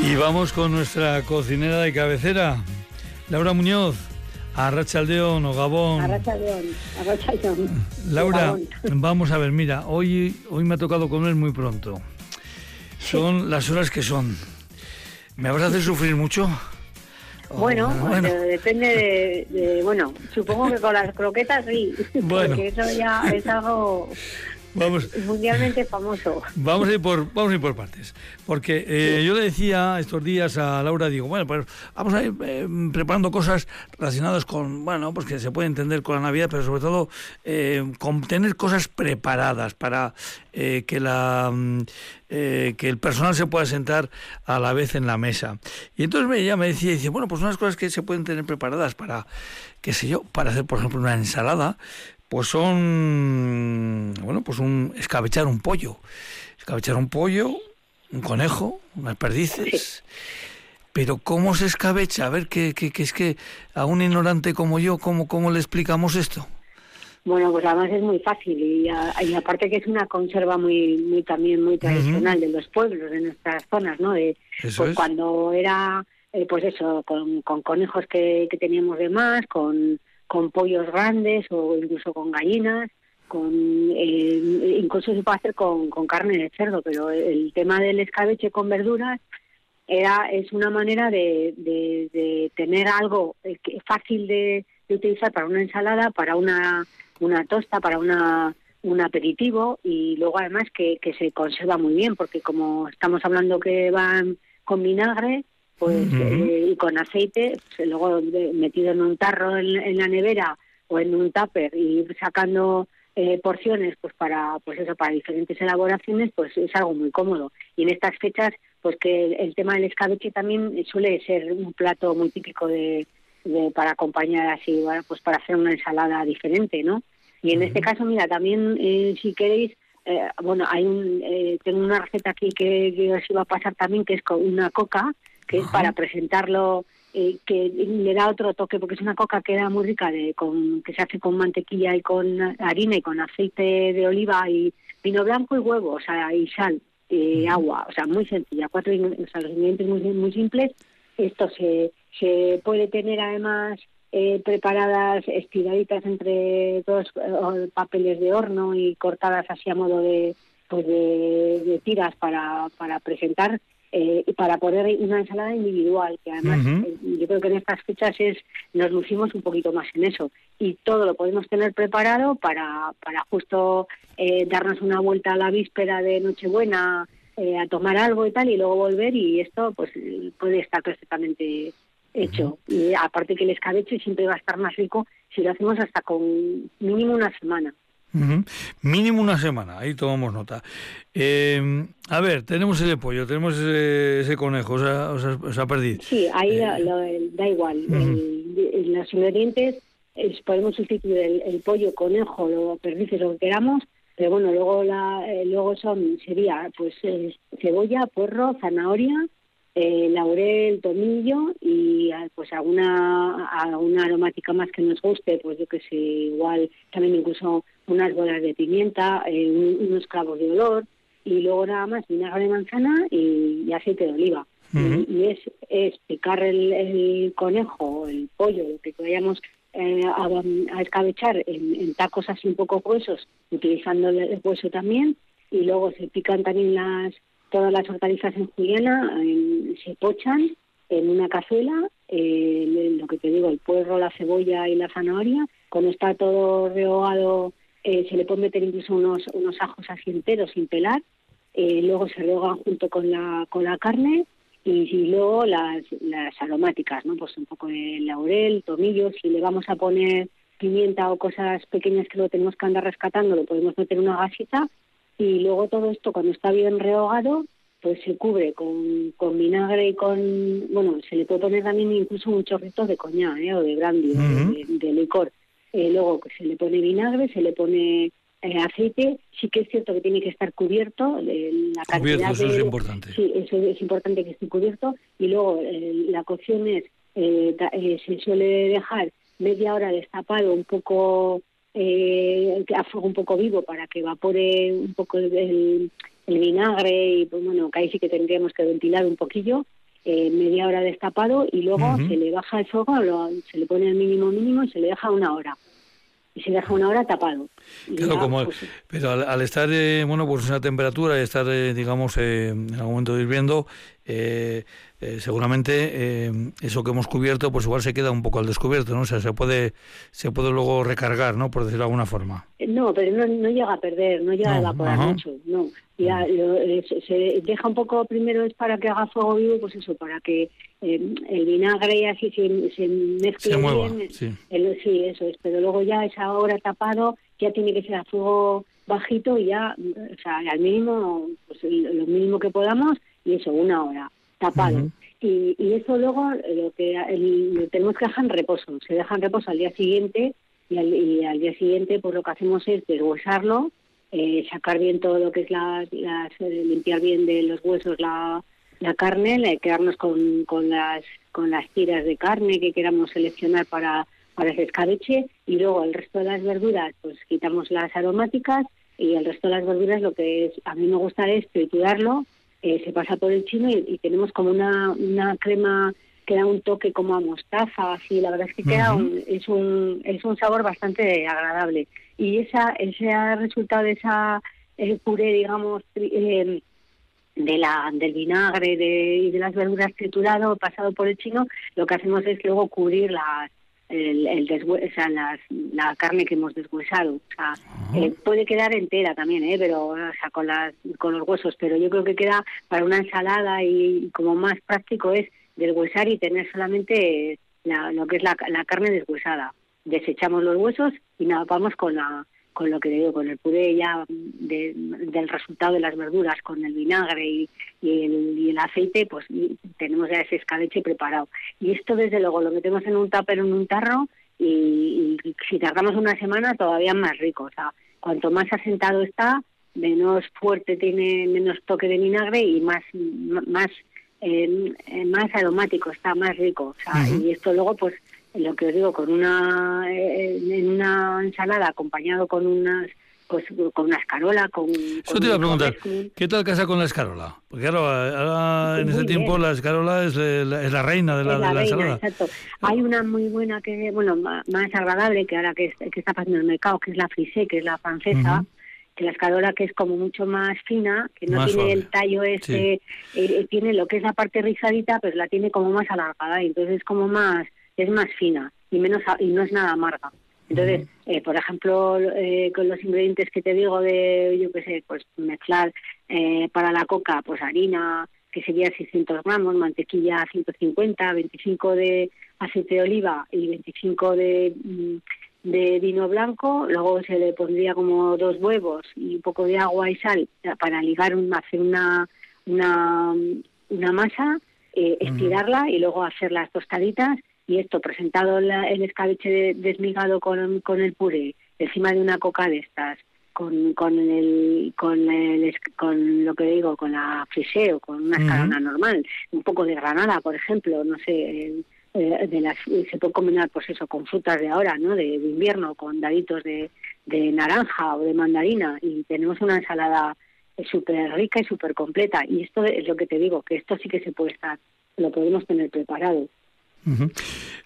Y vamos con nuestra cocinera de cabecera, Laura Muñoz. Arrachaldeón o Gabón. Arrachaldeón, Arrachaldeón. Laura, vamos a ver, mira, hoy, hoy me ha tocado comer muy pronto. Son las horas que son. ¿Me vas a hacer sufrir mucho? Bueno, bueno. depende de, Bueno, supongo que con las croquetas sí. Bueno. Porque eso ya es algo Vamos, mundialmente famoso. Vamos a ir por, vamos a ir por partes. Porque eh, yo le decía estos días a Laura, digo, bueno, pues vamos a ir eh, preparando cosas relacionadas con, bueno, pues que se puede entender con la Navidad, pero sobre todo eh, con tener cosas preparadas para que la mm, que el personal se pueda sentar a la vez en la mesa. Y entonces ella me decía, dice, bueno, pues unas cosas que se pueden tener preparadas para, qué sé yo, para hacer, por ejemplo, una ensalada, pues son, bueno, pues un escabechar un pollo, escabechar un pollo, un conejo, unas perdices. Pero ¿cómo se escabecha? A ver, que, que, es que a un ignorante como yo, ¿cómo, ¿cómo le explicamos esto? Bueno, pues además es muy fácil y, aparte que es una conserva muy, muy también muy tradicional de los pueblos, de nuestras zonas, ¿no? De, pues cuando era, eh, pues eso, con, con conejos que, que teníamos de más, con con pollos grandes o incluso con gallinas, con eh, incluso se puede hacer con, carne de cerdo, pero el tema del escabeche con verduras era es una manera de, de, tener algo eh, fácil de, utilizar para una ensalada, para una, una tosta, para una un aperitivo y luego además que, que se conserva muy bien porque como estamos hablando que van con vinagre pues eh, y con aceite, pues, luego metido en un tarro en, la nevera o en un tupper y sacando eh, porciones pues para pues eso para diferentes elaboraciones pues es algo muy cómodo. Y en estas fechas pues que el, tema del escabeche también suele ser un plato muy típico de, para acompañar así pues para hacer una ensalada diferente no y en este caso mira también eh, si queréis bueno hay un tengo una receta aquí que, que os iba a pasar también que es con una coca que es para presentarlo, eh, que le da otro toque, porque es una coca que da muy rica, de, con, que se hace con mantequilla y con harina y con aceite de oliva y vino blanco y huevo, o sea, y sal, y agua, o sea, muy sencilla, cuatro o sea, los ingredientes muy, muy simples. Esto se, se puede tener además eh, preparadas, estiraditas entre dos eh, papeles de horno y cortadas así a modo de, pues de, de tiras para, para presentar eh, para poner una ensalada individual, que además eh, yo creo que en estas fechas es nos lucimos un poquito más en eso y todo lo podemos tener preparado para, para justo eh, darnos una vuelta a la víspera de Nochebuena a tomar algo y tal y luego volver y esto pues puede estar perfectamente hecho. Y aparte que el escabeche siempre va a estar más rico si lo hacemos hasta con mínimo una semana. Mínimo una semana, ahí tomamos nota. Eh, a ver, tenemos el pollo, tenemos ese, conejo, o sea, o sea, perdido. Sí, ahí eh, da igual. los ingredientes podemos sustituir el, pollo, conejo, lo perdices, lo que queramos, pero bueno, luego la, eh, luego son sería pues cebolla, puerro, zanahoria, eh, laurel, tomillo y ah, pues alguna, alguna aromática más que nos guste, pues yo que sé, igual también incluso unas bolas de pimienta, eh, unos clavos de olor y luego nada más vinagre de manzana y, aceite de oliva. y, es, es picar el, conejo, el pollo, lo que vayamos eh, a, escabechar en, tacos así un poco gruesos, utilizando el hueso también, y luego se pican también las todas las hortalizas en juliana se pochan en una cazuela, lo que te digo, el puerro, la cebolla y la zanahoria. Cuando está todo rehogado, eh, se le puede meter incluso unos, unos ajos así enteros sin pelar. Eh, luego se rehogan junto con la, con la carne y, luego las, las aromáticas, ¿no? Pues un poco de laurel, tomillo. Si le vamos a poner pimienta o cosas pequeñas que lo tenemos que andar rescatando, lo podemos meter en una gasita y luego todo esto cuando está bien rehogado pues se cubre con, con vinagre y con, bueno, se le puede poner también incluso un chorrito de coñac ¿eh? o de brandy, de, licor. Eh, luego se le pone vinagre, se le pone eh, aceite, sí que es cierto que tiene que estar cubierto. la cantidad eso es importante. Sí, eso es importante que esté cubierto. Y luego la cocción es, se suele dejar media hora destapado, un poco eh, a fuego un poco vivo para que evapore un poco el, vinagre y pues bueno, que ahí sí que tendríamos que ventilar un poquillo, eh, media hora destapado y luego se le baja el fuego, se le pone el mínimo mínimo y se le deja una hora. Y se deja una hora tapado. Pues, pero al, estar, eh, bueno, pues una temperatura y estar, eh, digamos, en algún momento hirviendo, eh, eh, seguramente eso que hemos cubierto, pues igual se queda un poco al descubierto, ¿no? O sea, se puede, se puede luego recargar, ¿no? Por decirlo de alguna forma. No, pero no, no llega a perder, no llega a evaporar mucho, no. Ya, se deja un poco primero es para que haga fuego vivo, pues eso, para que el vinagre así se, se mezcle bien. Sí. sí, eso es, pero luego ya es ahora tapado, ya tiene que ser a fuego bajito y ya, o sea, al mínimo, pues lo mínimo que podamos y eso, una hora, tapado. y, y eso luego lo que lo tenemos que dejar en reposo, se deja en reposo al día siguiente y al, y al día siguiente pues lo que hacemos es deshuesarlo, eh, sacar bien todo lo que es la, eh, limpiar bien de los huesos la, la carne, quedarnos con, con las con las tiras de carne que queramos seleccionar para para ese escabeche y luego el resto de las verduras pues quitamos las aromáticas y el resto de las verduras lo que es, a mí me gusta es triturarlo, eh, se pasa por el chino y, tenemos como una, una crema que da un toque como a mostaza, así, la verdad es que queda es, un, es un sabor bastante agradable. Y esa, ese resultado de esa eh, puré, digamos, eh, de la, del vinagre de, y de las verduras triturado pasado por el chino, lo que hacemos es luego cubrir las el, el o sea, la carne que hemos deshuesado. O sea, eh, puede quedar entera también, ¿eh? pero o sea, con, las, con los huesos, pero yo creo que queda para una ensalada y, como más práctico es deshuesar y tener solamente la, lo que es la, la carne deshuesada. Desechamos los huesos y nada, vamos con la con lo que digo, con el puré ya del resultado de las verduras, con el vinagre y, el, aceite, pues tenemos ya ese escabeche preparado. Y esto desde luego lo metemos en un tupper en un tarro y, si tardamos una semana todavía más rico. O sea, cuanto más asentado está, menos fuerte tiene, menos toque de vinagre y más más eh, más aromático está, más rico. O sea, y esto luego pues lo que os digo, con una, eh, en una ensalada acompañado con unas pues con una escarola, con... Eso te iba a preguntar, ¿qué tal casa con la escarola? Porque claro, ahora en este tiempo la escarola es, la, es la reina de la, de la ensalada. Exacto. Hay una muy buena, que bueno, más agradable que ahora que, que está pasando en el mercado, que es la frisé, que es la francesa, que la escarola que es como mucho más fina, que no tiene el tallo ese, eh, eh, tiene lo que es la parte rizadita, pero la tiene como más alargada, y entonces es como más es más fina y menos y no es nada amarga. Entonces, eh, por ejemplo, eh, con los ingredientes que te digo de, yo qué sé, pues mezclar eh, para la coca, pues harina, que sería 600 gramos, mantequilla 150, 25 de aceite de oliva y 25 de, mm, de vino blanco, luego se le pondría como dos huevos y un poco de agua y sal para ligar, hacer una, una, una masa, estirarla y luego hacer las tostaditas y esto presentado el escabeche desmigado con, con el puré encima de una coca de estas con, con el con el con lo que digo con la friseo con una escalona normal un poco de granada por ejemplo no sé eh, de las se puede combinar pues eso con frutas de ahora no de, invierno con daditos de, de naranja o de mandarina y tenemos una ensalada súper rica y súper completa y esto es lo que te digo que esto sí que se puede estar lo podemos tener preparado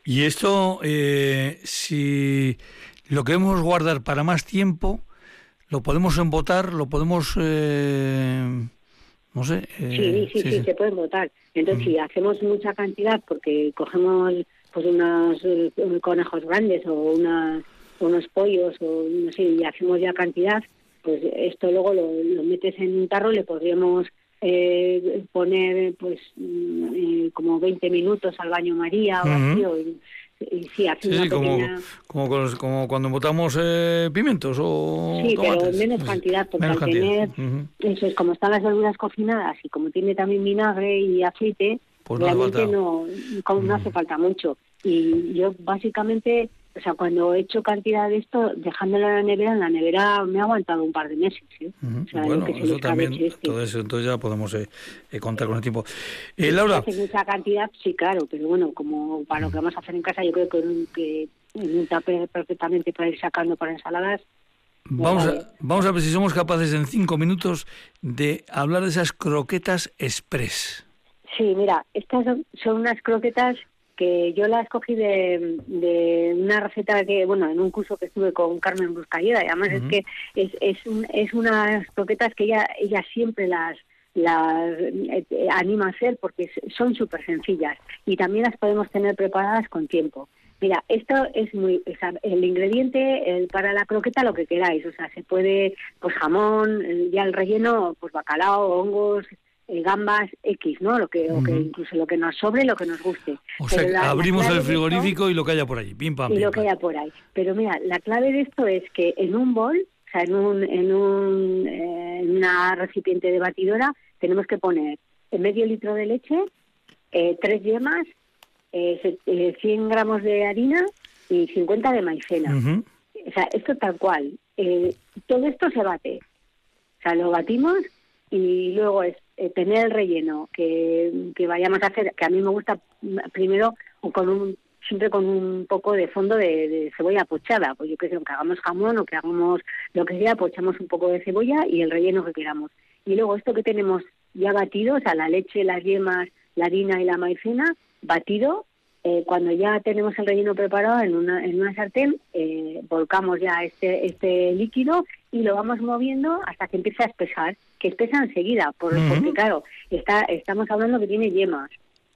y esto, eh, si lo queremos guardar para más tiempo, lo podemos embotar, lo podemos, eh, no sé. Eh, sí, sí, sí, se puede embotar. Entonces, si hacemos mucha cantidad, porque cogemos pues unos, conejos grandes o unas, unos pollos o no sé, y hacemos ya cantidad, pues esto luego lo, lo metes en un tarro, le podríamos eh, poner pues mm, eh, como 20 minutos al baño María o así, y, sí, como, como, como, cuando botamos eh, pimientos o Sí, pero en menos cantidad, porque al tener, eso es como están las verduras cocinadas y como tiene también vinagre y aceite, pues realmente no, no hace falta mucho. Y yo básicamente o sea, cuando he hecho cantidad de esto, dejándolo en la nevera, en la nevera me ha aguantado un par de meses. ¿eh? bueno, eso también, este. todo eso, entonces ya podemos eh, eh, contar con el tiempo. Eh, Laura. Hace mucha cantidad, sí, claro, pero bueno, como para lo que vamos a hacer en casa, yo creo que en un, que en un tupper perfectamente para ir sacando para ensaladas. Vamos a, vamos a ver si somos capaces en cinco minutos de hablar de esas croquetas express. Sí, mira, estas son unas croquetas que yo la escogí de, de, una receta que, bueno, en un curso que estuve con Carmen Buscalleda, y además es que es, es, un, es unas croquetas que ella, ella siempre las, las eh, anima a hacer porque son súper sencillas y también las podemos tener preparadas con tiempo. Mira, esto es muy, el ingrediente el, para la croqueta lo que queráis, o sea, se puede, pues jamón, ya el relleno, pues bacalao, hongos, eh, gambas X, ¿no? Lo que, o que incluso lo que nos sobre, lo que nos guste. O sea, abrimos el frigorífico y lo que haya por ahí, pim pam. Y lo que haya por ahí. Pero mira, la clave de esto es que en un bol, o sea, en un, en un, eh, en una recipiente de batidora, tenemos que poner medio litro de leche, eh, tres yemas, eh, 100 gramos de harina y 50 de maicena. O sea, esto tal cual. Eh, todo esto se bate. O sea, lo batimos y luego es eh, tener el relleno que, vayamos a hacer, que a mí me gusta primero con un siempre con un poco de fondo de, cebolla pochada, pues yo que sé, que hagamos jamón o que hagamos lo que sea, pochamos un poco de cebolla y el relleno que queramos. Y luego esto que tenemos ya batido, o sea, la leche, las yemas, la harina y la maicena, batido. Eh, cuando ya tenemos el relleno preparado en una, en una sartén, eh, volcamos ya este, este líquido y lo vamos moviendo hasta que empiece a espesar, que espesa enseguida, por, porque claro, está, estamos hablando que tiene yemas.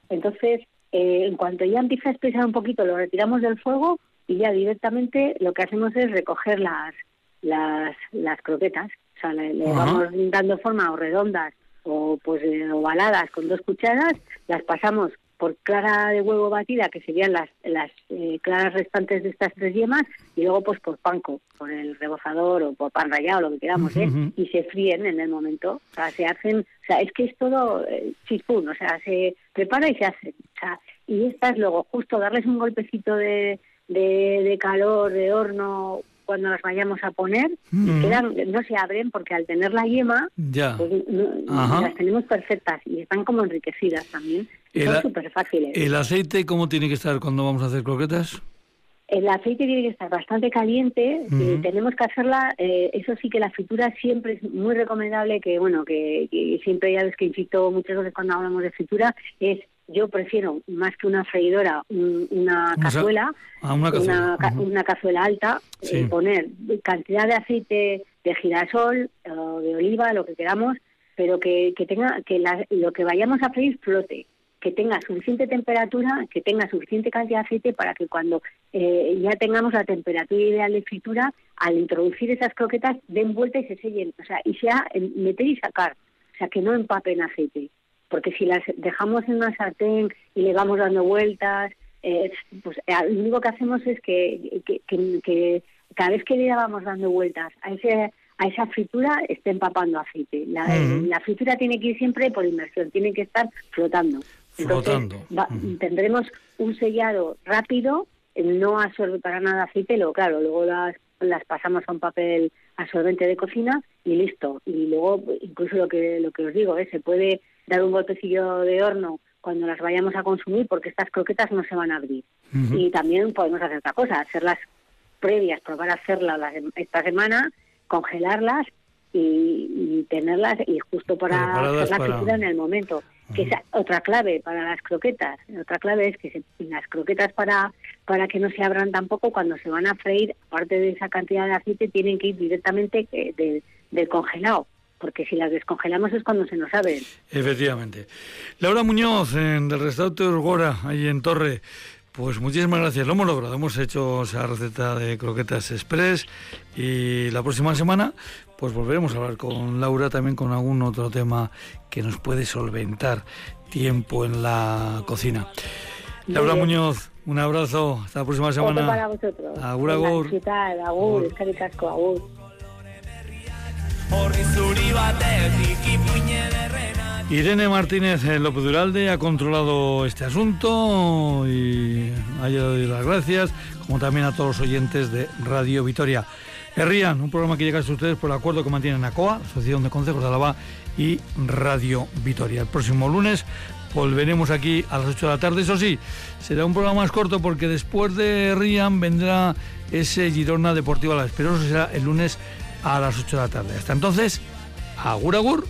Entonces, eh, en cuanto ya empieza a espesar un poquito, lo retiramos del fuego y ya directamente lo que hacemos es recoger las, las, las croquetas. O sea, le, vamos dando forma o redondas o pues ovaladas con dos cucharas, las pasamos por clara de huevo batida, que serían las, las eh, claras restantes de estas tres yemas, y luego pues por panco, por el rebozador o por pan rallado, lo que queramos, ¿eh? y se fríen en el momento. O sea, se hacen, o sea, es que es todo eh, chispún, o sea, se prepara y se hace. O sea, y estas luego justo darles un golpecito de, de, de calor, de horno, cuando las vayamos a poner, quedan, no se abren porque al tener la yema, pues, las tenemos perfectas y están como enriquecidas también. son súper fáciles. ¿El aceite cómo tiene que estar cuando vamos a hacer croquetas? El aceite tiene que estar bastante caliente, y tenemos que hacerla, eh, eso sí que la fritura siempre es muy recomendable, que bueno, que, que siempre ya ves que insisto muchas veces cuando hablamos de fritura, es yo prefiero más que una freidora una cazuela, ah, una, cazuela. alta, eh, poner cantidad de aceite de girasol o de oliva, lo que queramos, pero que, que tenga que lo que vayamos a freír flote, que tenga suficiente temperatura, que tenga suficiente cantidad de aceite para que cuando eh, ya tengamos la temperatura ideal de fritura, al introducir esas croquetas den vuelta y se sellen, o sea, y sea meter y sacar, o sea, que no empapen aceite porque si las dejamos en una sartén y le vamos dando vueltas, eh, pues eh, lo único que hacemos es que, que, cada vez que le vamos dando vueltas a ese a esa fritura esté empapando aceite. La, la fritura tiene que ir siempre por inmersión, tiene que estar flotando. Flotando. Tendremos un sellado rápido, no absorbe para nada aceite, luego claro, luego las, las pasamos a un papel absorbente de cocina y listo. Y luego incluso lo que lo que os digo, ¿eh? se puede dar un golpecillo de horno cuando las vayamos a consumir porque estas croquetas no se van a abrir. Y también podemos hacer otra cosa, hacerlas previas, probar a hacerlas esta semana, congelarlas y, tenerlas y justo para hacer la fritura en el momento. Que es otra clave para las croquetas. Otra clave es que las croquetas para para que no se abran tampoco cuando se van a freír, aparte de esa cantidad de aceite, tienen que ir directamente eh, del congelado porque si las descongelamos es cuando se nos abren. Efectivamente. Laura Muñoz, en, del restaurante Urgora, ahí en Torre. Pues muchísimas gracias, lo hemos logrado, hemos hecho esa receta de croquetas express y la próxima semana pues volveremos a hablar con Laura también con algún otro tema que nos puede solventar tiempo en la cocina. Laura Muñoz, un abrazo, hasta la próxima semana. para vosotros. Agur, agur. Agur, agur, agur. Irene Martínez López Duralde ha controlado este asunto y ha dado las gracias, como también a todos los oyentes de Radio Vitoria. Herrían, un programa que llega a ustedes por el acuerdo que mantienen ACOA, Asociación de Consejos de Alaba y Radio Vitoria. El próximo lunes volveremos aquí a las 8 de la tarde. Eso sí, será un programa más corto porque después de Rían vendrá ese Girona Deportiva La Esperosa, será el lunes a las 8 de la tarde. Hasta entonces, agur agur.